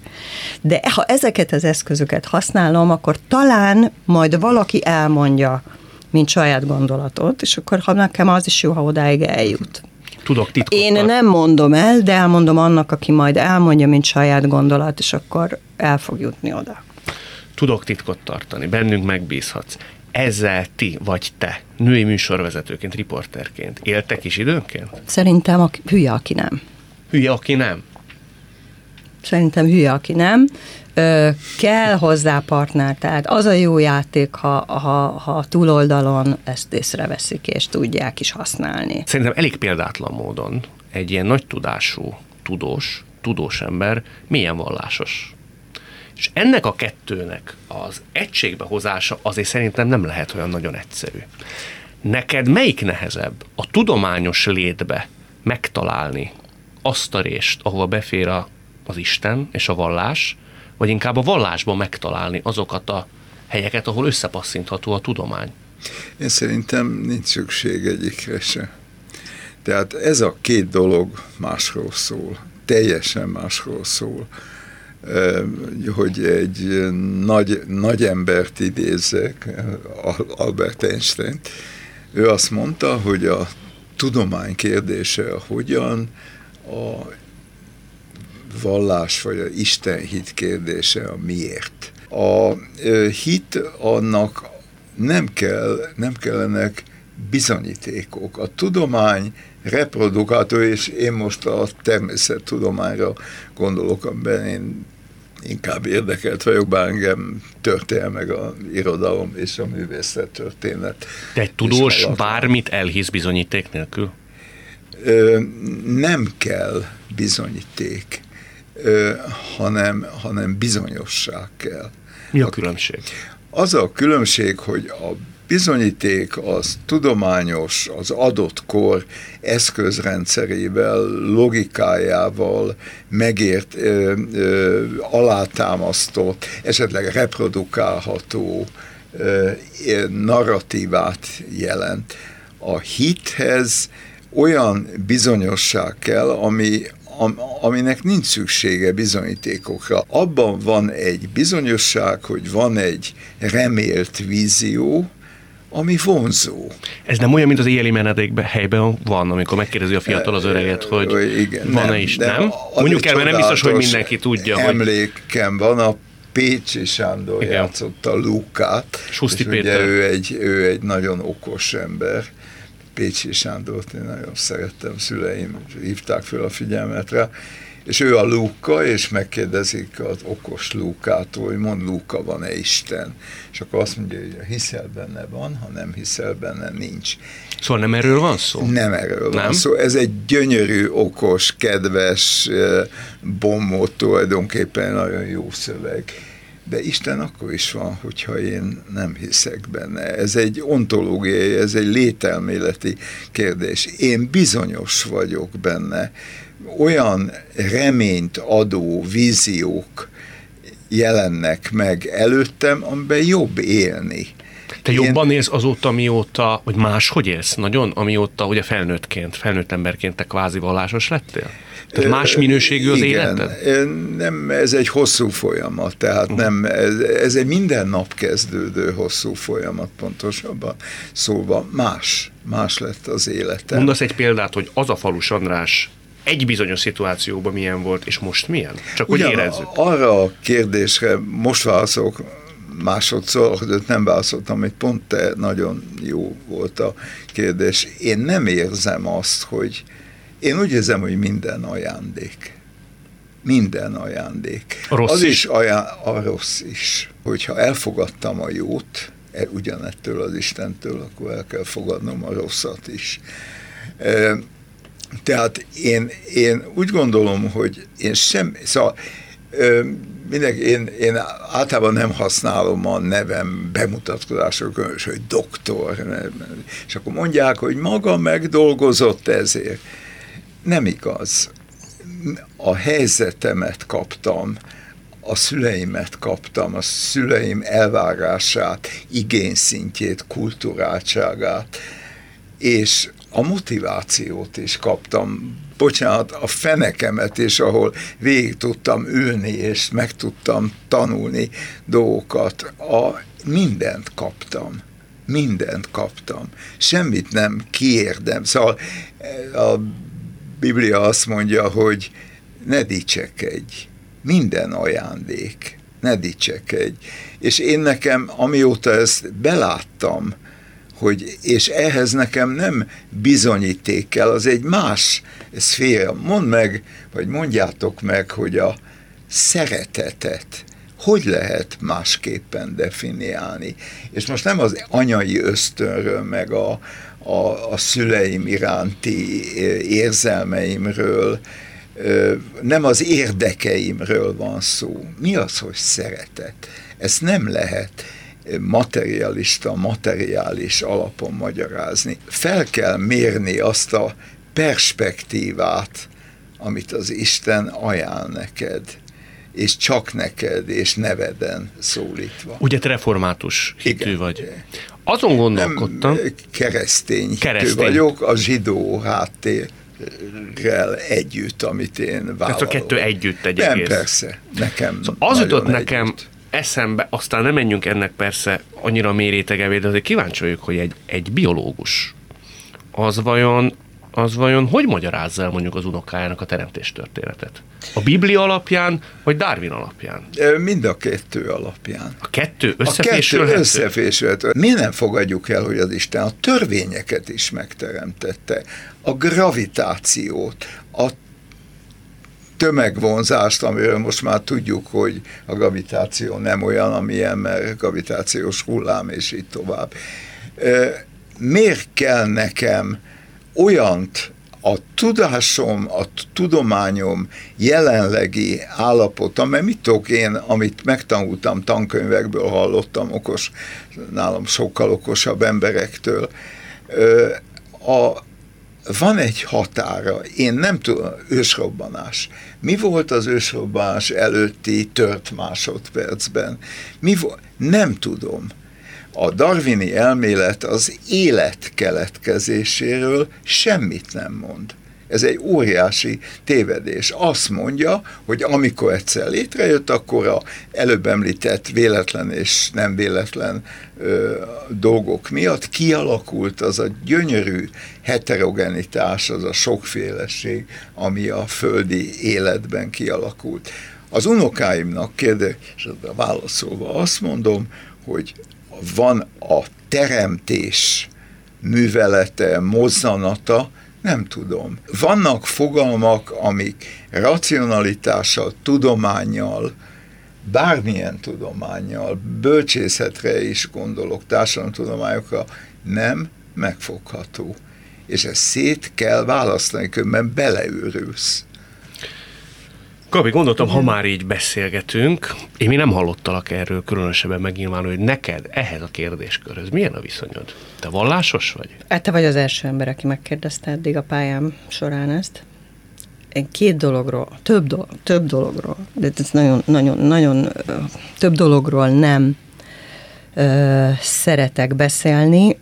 de ha ezeket az eszközöket használom, akkor talán majd valaki elmondja, mint saját gondolatot, és akkor ha nekem az is jó, ha odáig eljut. Tudok titkot. Én nem mondom el, de elmondom annak, aki majd elmondja, mint saját gondolat, és akkor el fog jutni oda. Tudok titkot tartani, bennünk megbízhatsz. Ezzel ti vagy te, női műsorvezetőként, riporterként éltek is időnként? Szerintem a hülye, aki nem. Hülye, aki nem? Szerintem hülye, aki nem ö, kell hozzá partner, tehát az a jó játék, ha, ha, ha túloldalon ezt észreveszik, és tudják is használni. Szerintem elég példátlan módon egy ilyen nagy tudású, tudós, tudós ember milyen vallásos. És ennek a kettőnek az egységbe hozása azért szerintem nem lehet olyan nagyon egyszerű. Neked melyik nehezebb a tudományos létbe megtalálni azt a részt, ahova befér a, az Isten és a vallás, vagy inkább a vallásban megtalálni azokat a helyeket, ahol összepasszintható a tudomány? Én szerintem nincs szükség egyikre se. Tehát ez a két dolog másról szól, teljesen másról szól. Hogy egy nagy, nagy embert idézek, Albert Einstein, ő azt mondta, hogy a tudomány kérdése a hogyan, a vallás vagy a Isten hit kérdése a miért. A hit annak nem, kell, nem kellenek bizonyítékok. A tudomány reprodukáltó, és én most a természettudományra gondolok, amiben én inkább érdekelt vagyok, bár engem történelme meg a irodalom és a művészet történet. De egy tudós bármit elhisz bizonyíték nélkül? Ö, nem kell bizonyíték hanem, hanem bizonyosság kell. Mi a különbség? Az a különbség, hogy a bizonyíték az tudományos, az adott kor eszközrendszerével, logikájával megért, ö, ö, alátámasztott, esetleg reprodukálható ö, narratívát jelent. A hithez olyan bizonyosság kell, ami aminek nincs szüksége bizonyítékokra. Abban van egy bizonyosság, hogy van egy remélt vízió, ami vonzó. Ez nem olyan, mint az éjjeli menedékben helyben van, amikor megkérdezi a fiatal az öreget, hogy Igen, van-e is, nem? nem? Mondjuk el, mert nem biztos, hogy mindenki tudja. Emlékem hogy... van, a Pécsi Sándor Igen. játszotta Lukát, Suszti és Péter. ugye ő egy, ő egy nagyon okos ember, Pécsi Sándort én nagyon szerettem, szüleim hívták föl a figyelmet rá, és ő a Lúka, és megkérdezik az okos Lúkától, hogy mond Lúka, van-e Isten? És akkor azt mondja, hogy hiszel benne van, ha nem hiszel benne, nincs. Szóval nem erről van szó? Nem erről nem? van szó. Ez egy gyönyörű, okos, kedves bombot tulajdonképpen nagyon jó szöveg de Isten akkor is van, hogyha én nem hiszek benne. Ez egy ontológiai, ez egy lételméleti kérdés. Én bizonyos vagyok benne. Olyan reményt adó víziók jelennek meg előttem, amiben jobb élni. Te Én... jobban élsz azóta, mióta, vagy máshogy élsz nagyon, amióta ugye felnőttként, felnőtt emberként te kvázi vallásos lettél? Tehát más minőségű az Igen, életed? Nem, ez egy hosszú folyamat, tehát uh. nem, ez, ez egy minden nap kezdődő hosszú folyamat pontosabban. Szóval más, más lett az életem. Mondasz egy példát, hogy az a falus András egy bizonyos szituációban milyen volt, és most milyen? Csak hogy érezzük. Arra a kérdésre most válaszolok másodszor, hogy nem válaszoltam, hogy pont te nagyon jó volt a kérdés. Én nem érzem azt, hogy én úgy érzem, hogy minden ajándék. Minden ajándék. A rossz az is? is aján, a rossz is. Hogyha elfogadtam a jót, e, ugyanettől az Istentől, akkor el kell fogadnom a rosszat is. Tehát én, én úgy gondolom, hogy én sem, szóval mindenki, én, én általában nem használom a nevem bemutatkozásokon, hogy doktor, és akkor mondják, hogy maga megdolgozott ezért. Nem igaz. A helyzetemet kaptam, a szüleimet kaptam, a szüleim elvárását, igényszintjét, kulturáltságát, és a motivációt is kaptam, bocsánat, a fenekemet is, ahol végig tudtam ülni, és meg tudtam tanulni dolgokat. A, mindent kaptam. Mindent kaptam. Semmit nem kiérdem. Szóval a Biblia azt mondja, hogy ne dicsekedj. Minden ajándék. Ne dicsekedj. És én nekem, amióta ezt beláttam, hogy, és ehhez nekem nem bizonyíték kell, az egy más szféra. Mondd meg, vagy mondjátok meg, hogy a szeretetet hogy lehet másképpen definiálni. És most nem az anyai ösztönről, meg a, a, a szüleim iránti érzelmeimről, nem az érdekeimről van szó. Mi az, hogy szeretet? Ezt nem lehet materialista, materiális alapon magyarázni. Fel kell mérni azt a perspektívát, amit az Isten ajánl neked, és csak neked, és neveden szólítva. Ugye te református hitű Igen. vagy. Azon gondolkodtam. Nem, keresztény, keresztény vagyok, a zsidó háttérrel együtt, amit én vállalom. Tehát a kettő együtt egy Nem, egész. persze, nekem szóval Az jutott nekem együtt eszembe, aztán nem menjünk ennek persze annyira mérétegevé, de azért kíváncsi vagyok, hogy egy, egy biológus az vajon, az vajon hogy magyarázza el mondjuk az unokájának a teremtés történetet? A Biblia alapján, vagy Darwin alapján? Mind a kettő alapján. A kettő összefésülhető? A kettő összefésülhető. Mi nem fogadjuk el, hogy az Isten a törvényeket is megteremtette, a gravitációt, a tömegvonzást, amiről most már tudjuk, hogy a gravitáció nem olyan, amilyen, mert gravitációs hullám, és így tovább. Miért kell nekem olyant a tudásom, a tudományom jelenlegi állapota, mert mit tudok én, amit megtanultam tankönyvekből, hallottam okos, nálam sokkal okosabb emberektől, a, van egy határa, én nem tudom, ősrobbanás. Mi volt az ősrobbanás előtti tört másodpercben? Mi volt? Nem tudom. A darwini elmélet az élet keletkezéséről semmit nem mond. Ez egy óriási tévedés. Azt mondja, hogy amikor egyszer létrejött, akkor a előbb említett véletlen és nem véletlen ö, dolgok miatt kialakult az a gyönyörű heterogenitás, az a sokféleség, ami a földi életben kialakult. Az unokáimnak kérdésre válaszolva azt mondom, hogy van a teremtés művelete, mozzanata, nem tudom. Vannak fogalmak, amik racionalitással, tudományjal, bármilyen tudományjal, bölcsészetre is gondolok, társadalomtudományokra, nem megfogható. És ezt szét kell választani, különben beleőrülsz. Gabi, gondoltam, ha már így beszélgetünk, én mi nem hallottalak erről különösebben megnyilvánulni, hogy neked ehhez a kérdéskörhöz milyen a viszonyod? Te vallásos vagy? Hát te vagy az első ember, aki megkérdezte eddig a pályám során ezt. Én két dologról, több, do, több dologról, de ez nagyon, nagyon, nagyon több dologról nem ö, szeretek beszélni,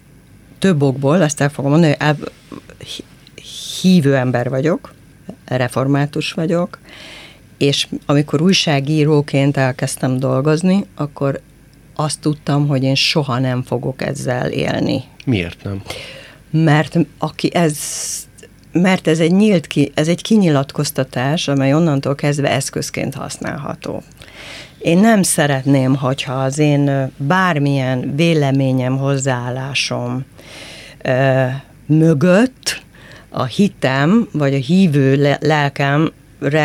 több okból, ezt el fogom mondani, hogy hívő ember vagyok, református vagyok, és amikor újságíróként elkezdtem dolgozni, akkor azt tudtam, hogy én soha nem fogok ezzel élni. Miért nem? Mert aki ez mert ez egy nyílt ki, ez egy kinyilatkoztatás, amely onnantól kezdve eszközként használható. Én nem szeretném, hogyha az én bármilyen véleményem, hozzáállásom ö, mögött a hitem, vagy a hívő lelkemre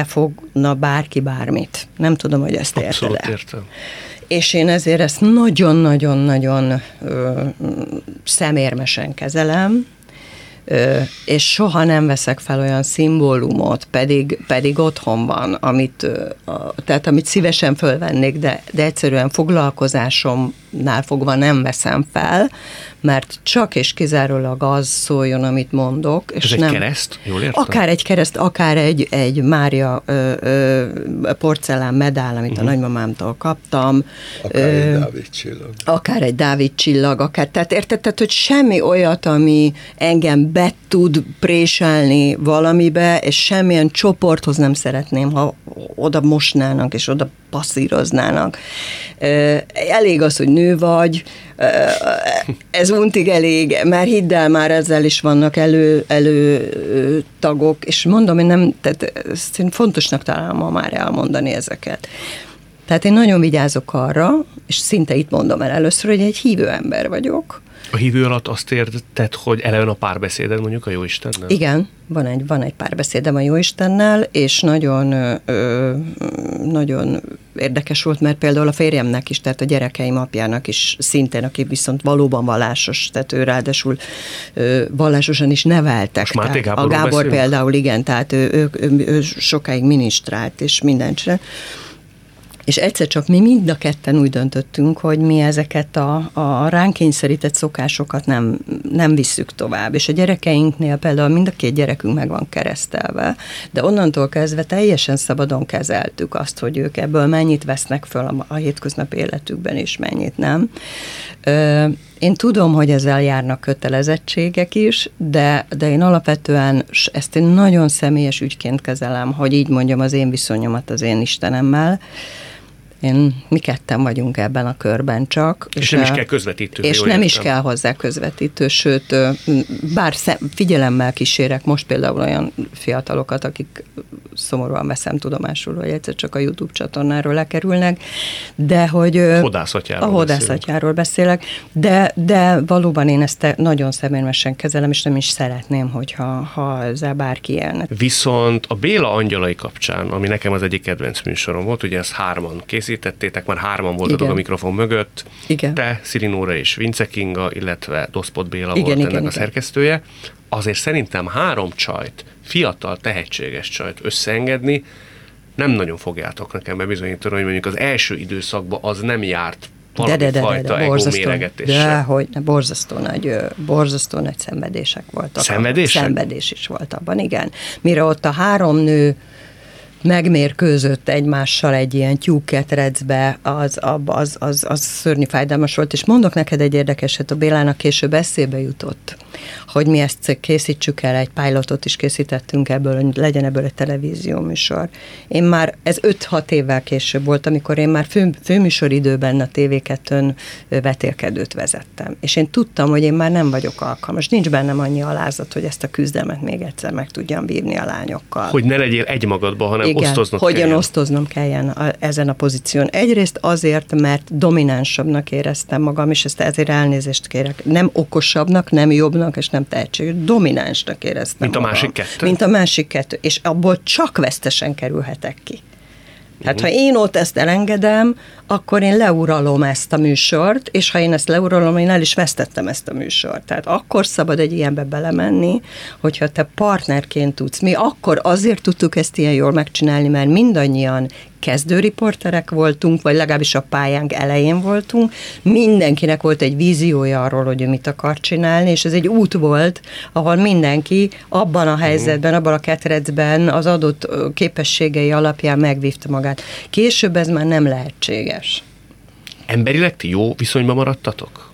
fogna bárki bármit. Nem tudom, hogy ezt Abszolút érted értem. És én ezért ezt nagyon-nagyon-nagyon szemérmesen kezelem, és soha nem veszek fel olyan szimbólumot, pedig, pedig otthon van, amit, tehát amit szívesen fölvennék, de, de egyszerűen foglalkozásomnál fogva nem veszem fel, mert csak és kizárólag az szóljon, amit mondok. És Ez egy nem, kereszt? Jól értem? Akár egy kereszt, akár egy, egy Mária ö, ö, porcelán medál, amit uh-huh. a mhm. nagymamámtól kaptam. Akár ö, egy Dávid csillag. Akár egy Dávid csillag, akár, tehát érted, tehát, hogy semmi olyat, ami engem be tud préselni valamibe, és semmilyen csoporthoz nem szeretném, ha oda mosnának, és oda passzíroznának. Elég az, hogy nő vagy, ez untig elég, mert hidd el, már ezzel is vannak elő, elő tagok, és mondom, hogy nem, tehát én fontosnak találom ma már elmondani ezeket. Tehát én nagyon vigyázok arra, és szinte itt mondom el először, hogy egy hívő ember vagyok, a hívő alatt azt érted, hogy eleve a párbeszéded mondjuk a Jóistennel? Igen, van egy, van egy párbeszédem a Jóistennel, és nagyon, ö, nagyon érdekes volt, mert például a férjemnek is, tehát a gyerekeim apjának is szintén, aki viszont valóban vallásos, tehát ő ráadásul ö, vallásosan is neveltek. Most Gábor a Gábor beszélünk? például igen, tehát ő, ő, ő, ő sokáig minisztrált, és mindent és egyszer csak mi mind a ketten úgy döntöttünk, hogy mi ezeket a, a ránk kényszerített szokásokat nem, nem visszük tovább. És a gyerekeinknél például mind a két gyerekünk meg van keresztelve, de onnantól kezdve teljesen szabadon kezeltük azt, hogy ők ebből mennyit vesznek föl a, a hétköznapi életükben, és mennyit nem. Ö, én tudom, hogy ezzel járnak kötelezettségek is, de, de én alapvetően ezt én nagyon személyes ügyként kezelem, hogy így mondjam az én viszonyomat az én Istenemmel, én, mi ketten vagyunk ebben a körben csak. És, és nem is kell közvetítő. És nem értem. is kell hozzá közvetítő, sőt, bár figyelemmel kísérek most például olyan fiatalokat, akik szomorúan veszem tudomásul, hogy egyszer csak a YouTube csatornáról lekerülnek, de hogy... Hodászatjáról A hodászatjáról beszélek, de, de valóban én ezt nagyon szemérmesen kezelem, és nem is szeretném, hogyha ha ezzel bárki élne. Viszont a Béla angyalai kapcsán, ami nekem az egyik kedvenc műsorom volt, ugye ezt hárman kész készítettétek, már hárman voltatok igen. a mikrofon mögött. Igen. Te, Szirinóra és Vince Kinga, illetve Doszpot Béla igen, volt igen, ennek igen. a szerkesztője. Azért szerintem három csajt, fiatal, tehetséges csajt összeengedni, nem nagyon fogjátok nekem bebizonyítani, hogy mondjuk az első időszakban az nem járt valami de, de, de, fajta de, de, borzasztó, de, hogy ne, borzasztó nagy, borzasztó nagy szenvedések voltak. Szenvedések? Szenvedés is volt abban, igen. Mire ott a három nő megmérkőzött egymással egy ilyen tyúketrecbe, az, az, az, az, az szörnyű fájdalmas volt, és mondok neked egy érdekeset, a Bélának később eszébe jutott, hogy mi ezt készítsük el, egy pilotot is készítettünk ebből, hogy legyen ebből egy televízió műsor. Én már, ez 5-6 évvel később volt, amikor én már fő, főműsoridőben a TV2-ön vetélkedőt vezettem. És én tudtam, hogy én már nem vagyok alkalmas. Nincs bennem annyi alázat, hogy ezt a küzdelmet még egyszer meg tudjam bírni a lányokkal. Hogy ne legyél egymagadban, hanem Igen, osztoznod hogyan kelljen. osztoznom kelljen a, ezen a pozíción. Egyrészt azért, mert dominánsabbnak éreztem magam, és ezt ezért elnézést kérek. Nem okosabbnak, nem jobbnak, és nem tehetséges. Dominánsnak éreztem Mint a magam. másik kettő? Mint a másik kettő. És abból csak vesztesen kerülhetek ki. Hát ha én ott ezt elengedem, akkor én leuralom ezt a műsort, és ha én ezt leuralom, én el is vesztettem ezt a műsort. Tehát akkor szabad egy ilyenbe belemenni, hogyha te partnerként tudsz. Mi akkor azért tudtuk ezt ilyen jól megcsinálni, mert mindannyian kezdőriporterek voltunk, vagy legalábbis a pályánk elején voltunk, mindenkinek volt egy víziója arról, hogy ő mit akar csinálni, és ez egy út volt, ahol mindenki abban a helyzetben, abban a ketrecben az adott képességei alapján megvívta magát. Később ez már nem lehetséges. Emberileg ti jó viszonyban maradtatok?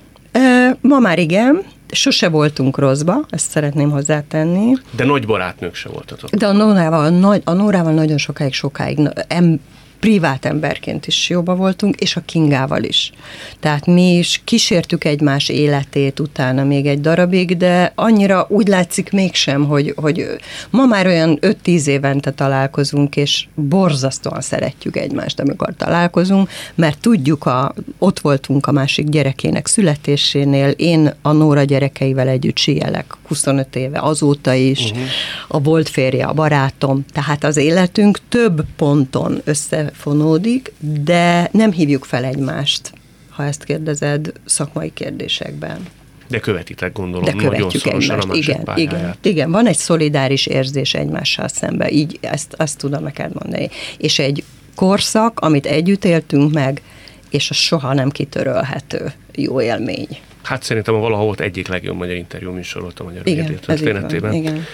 Ma már igen, sose voltunk rosszba, ezt szeretném hozzátenni. De nagy barátnők se voltatok. De a Nórával, nagy, a Nórával nagyon sokáig, sokáig em, privát emberként is jóba voltunk, és a Kingával is. Tehát mi is kísértük egymás életét utána még egy darabig, de annyira úgy látszik mégsem, hogy, hogy ma már olyan 5-10 évente találkozunk, és borzasztóan szeretjük egymást, amikor találkozunk, mert tudjuk, a, ott voltunk a másik gyerekének születésénél, én a Nóra gyerekeivel együtt síelek 25 éve, azóta is, uh-huh. a volt férje, a barátom, tehát az életünk több ponton össze fonódik, de nem hívjuk fel egymást, ha ezt kérdezed szakmai kérdésekben. De követitek, gondolom, De követjük nagyon egymást. a igen, igen, igen, van egy szolidáris érzés egymással szemben, így ezt, azt tudom neked mondani. És egy korszak, amit együtt éltünk meg, és az soha nem kitörölhető jó élmény. Hát szerintem a valaha volt egyik legjobb magyar interjú műsor volt a magyar igen, történetében. Igen.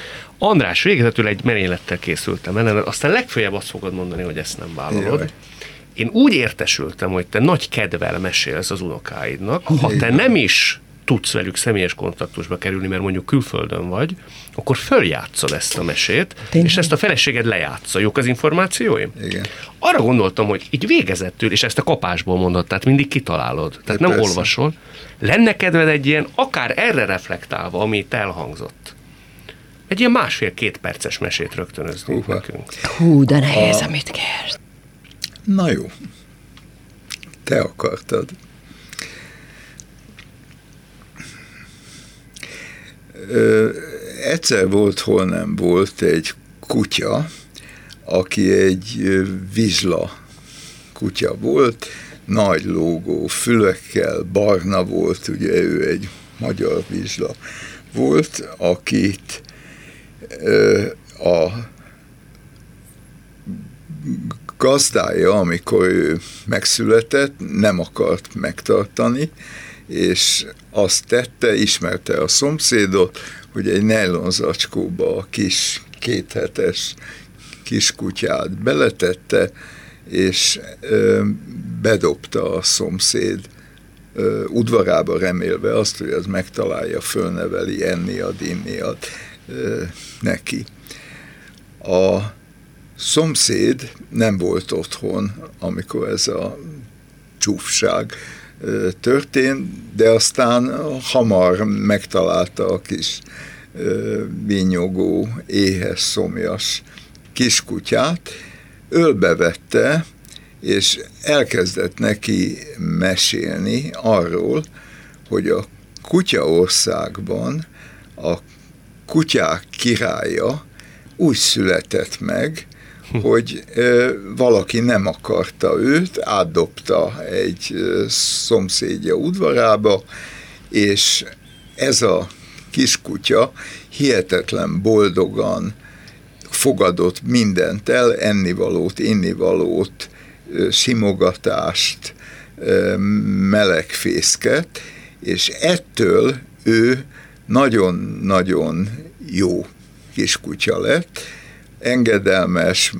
András, végezetül egy merénylettel készültem ellen, aztán legfőjebb azt fogod mondani, hogy ezt nem vállalod. Jaj. Én úgy értesültem, hogy te nagy kedvel mesélsz az unokáidnak, ha te nem is tudsz velük személyes kontaktusba kerülni, mert mondjuk külföldön vagy, akkor följátszod ezt a mesét, Tényleg? és ezt a feleséged lejátsza. Jók az információim? Igen. Arra gondoltam, hogy így végezettől, és ezt a kapásból mondod, tehát mindig kitalálod, tehát De nem persze. olvasol. Lenne kedved egy ilyen, akár erre reflektálva, ami itt elhangzott, egy ilyen másfél-két perces mesét rögtönözni Húha. nekünk. Hú, de nehéz, a... amit kérsz. Na jó. Te akartad. Ö, egyszer volt, hol nem volt egy kutya, aki egy vizsla kutya volt, nagy lógó fülekkel, barna volt, ugye ő egy magyar vizsla volt, akit a gazdája, amikor ő megszületett, nem akart megtartani, és azt tette, ismerte a szomszédot, hogy egy nejlonzacskóba a kis kéthetes kiskutyát beletette, és bedobta a szomszéd udvarába remélve azt, hogy az megtalálja, fölneveli, enni ad, inni ad ö, neki. A szomszéd nem volt otthon, amikor ez a csúfság történt, de aztán hamar megtalálta a kis vinyogó, éhes, szomjas kiskutyát, ölbevette, és elkezdett neki mesélni arról, hogy a kutyaországban a kutyák királya úgy született meg, hogy valaki nem akarta őt, átdobta egy szomszédja udvarába, és ez a kiskutya hihetetlen boldogan fogadott mindent el, ennivalót, innivalót, simogatást, melegfészket, és ettől ő nagyon-nagyon jó kiskutya lett, engedelmes,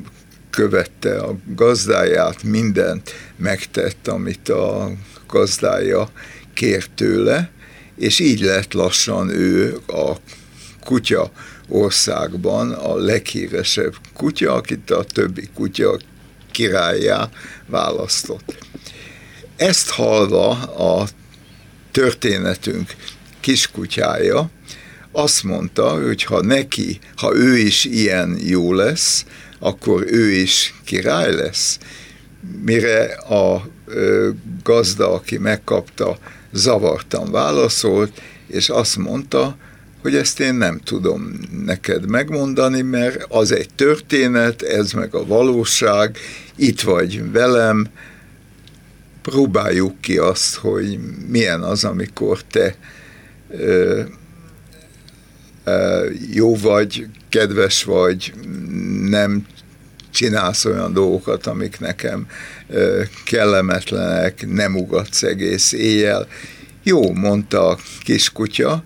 követte a gazdáját, mindent megtett, amit a gazdája kért tőle, és így lett lassan ő a kutya országban a leghíresebb kutya, akit a többi kutya királyá választott. Ezt hallva a történetünk kiskutyája azt mondta, hogy ha neki, ha ő is ilyen jó lesz, akkor ő is király lesz. Mire a ö, gazda, aki megkapta, zavartan válaszolt, és azt mondta, hogy ezt én nem tudom neked megmondani, mert az egy történet, ez meg a valóság, itt vagy velem, próbáljuk ki azt, hogy milyen az, amikor te jó vagy, kedves vagy, nem csinálsz olyan dolgokat, amik nekem kellemetlenek, nem ugatsz egész éjjel. Jó, mondta a kiskutya,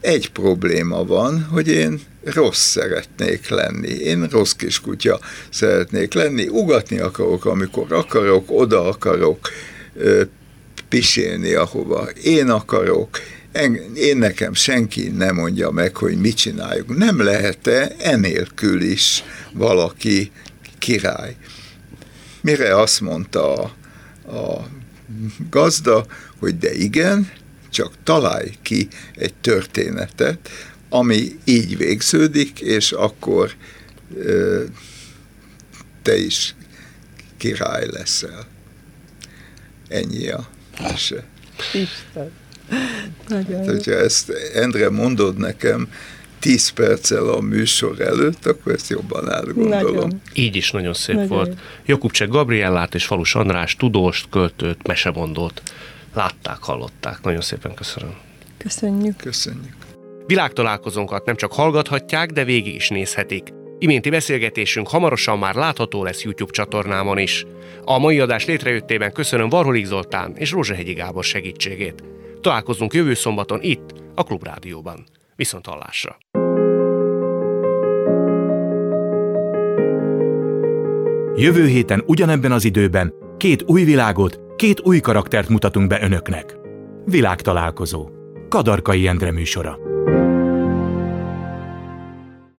egy probléma van, hogy én rossz szeretnék lenni. Én rossz kiskutya szeretnék lenni, ugatni akarok, amikor akarok, oda akarok, pisélni, ahova én akarok, én nekem senki nem mondja meg, hogy mit csináljuk. Nem lehet-e enélkül is valaki király? Mire azt mondta a, a gazda, hogy de igen, csak találj ki egy történetet, ami így végződik, és akkor ö, te is király leszel. Ennyi a mese. Isten. Nagyon hát, hogyha ezt Endre mondod nekem, 10 perccel a műsor előtt, akkor ezt jobban átgondolom. Nagyon. Így is nagyon szép nagyon. volt. Jakubcsek Gabriellát és Falus András tudóst, költőt, mesemondót látták, hallották. Nagyon szépen köszönöm. Köszönjük. Köszönjük. Világtalálkozónkat nem csak hallgathatják, de végig is nézhetik. Iménti beszélgetésünk hamarosan már látható lesz YouTube csatornámon is. A mai adás létrejöttében köszönöm Varholik Zoltán és Rózsahegyi Gábor segítségét. Találkozunk jövő szombaton itt, a Klubrádióban. Viszont hallásra! Jövő héten ugyanebben az időben két új világot, két új karaktert mutatunk be önöknek. Világtalálkozó. Kadarkai Endre műsora.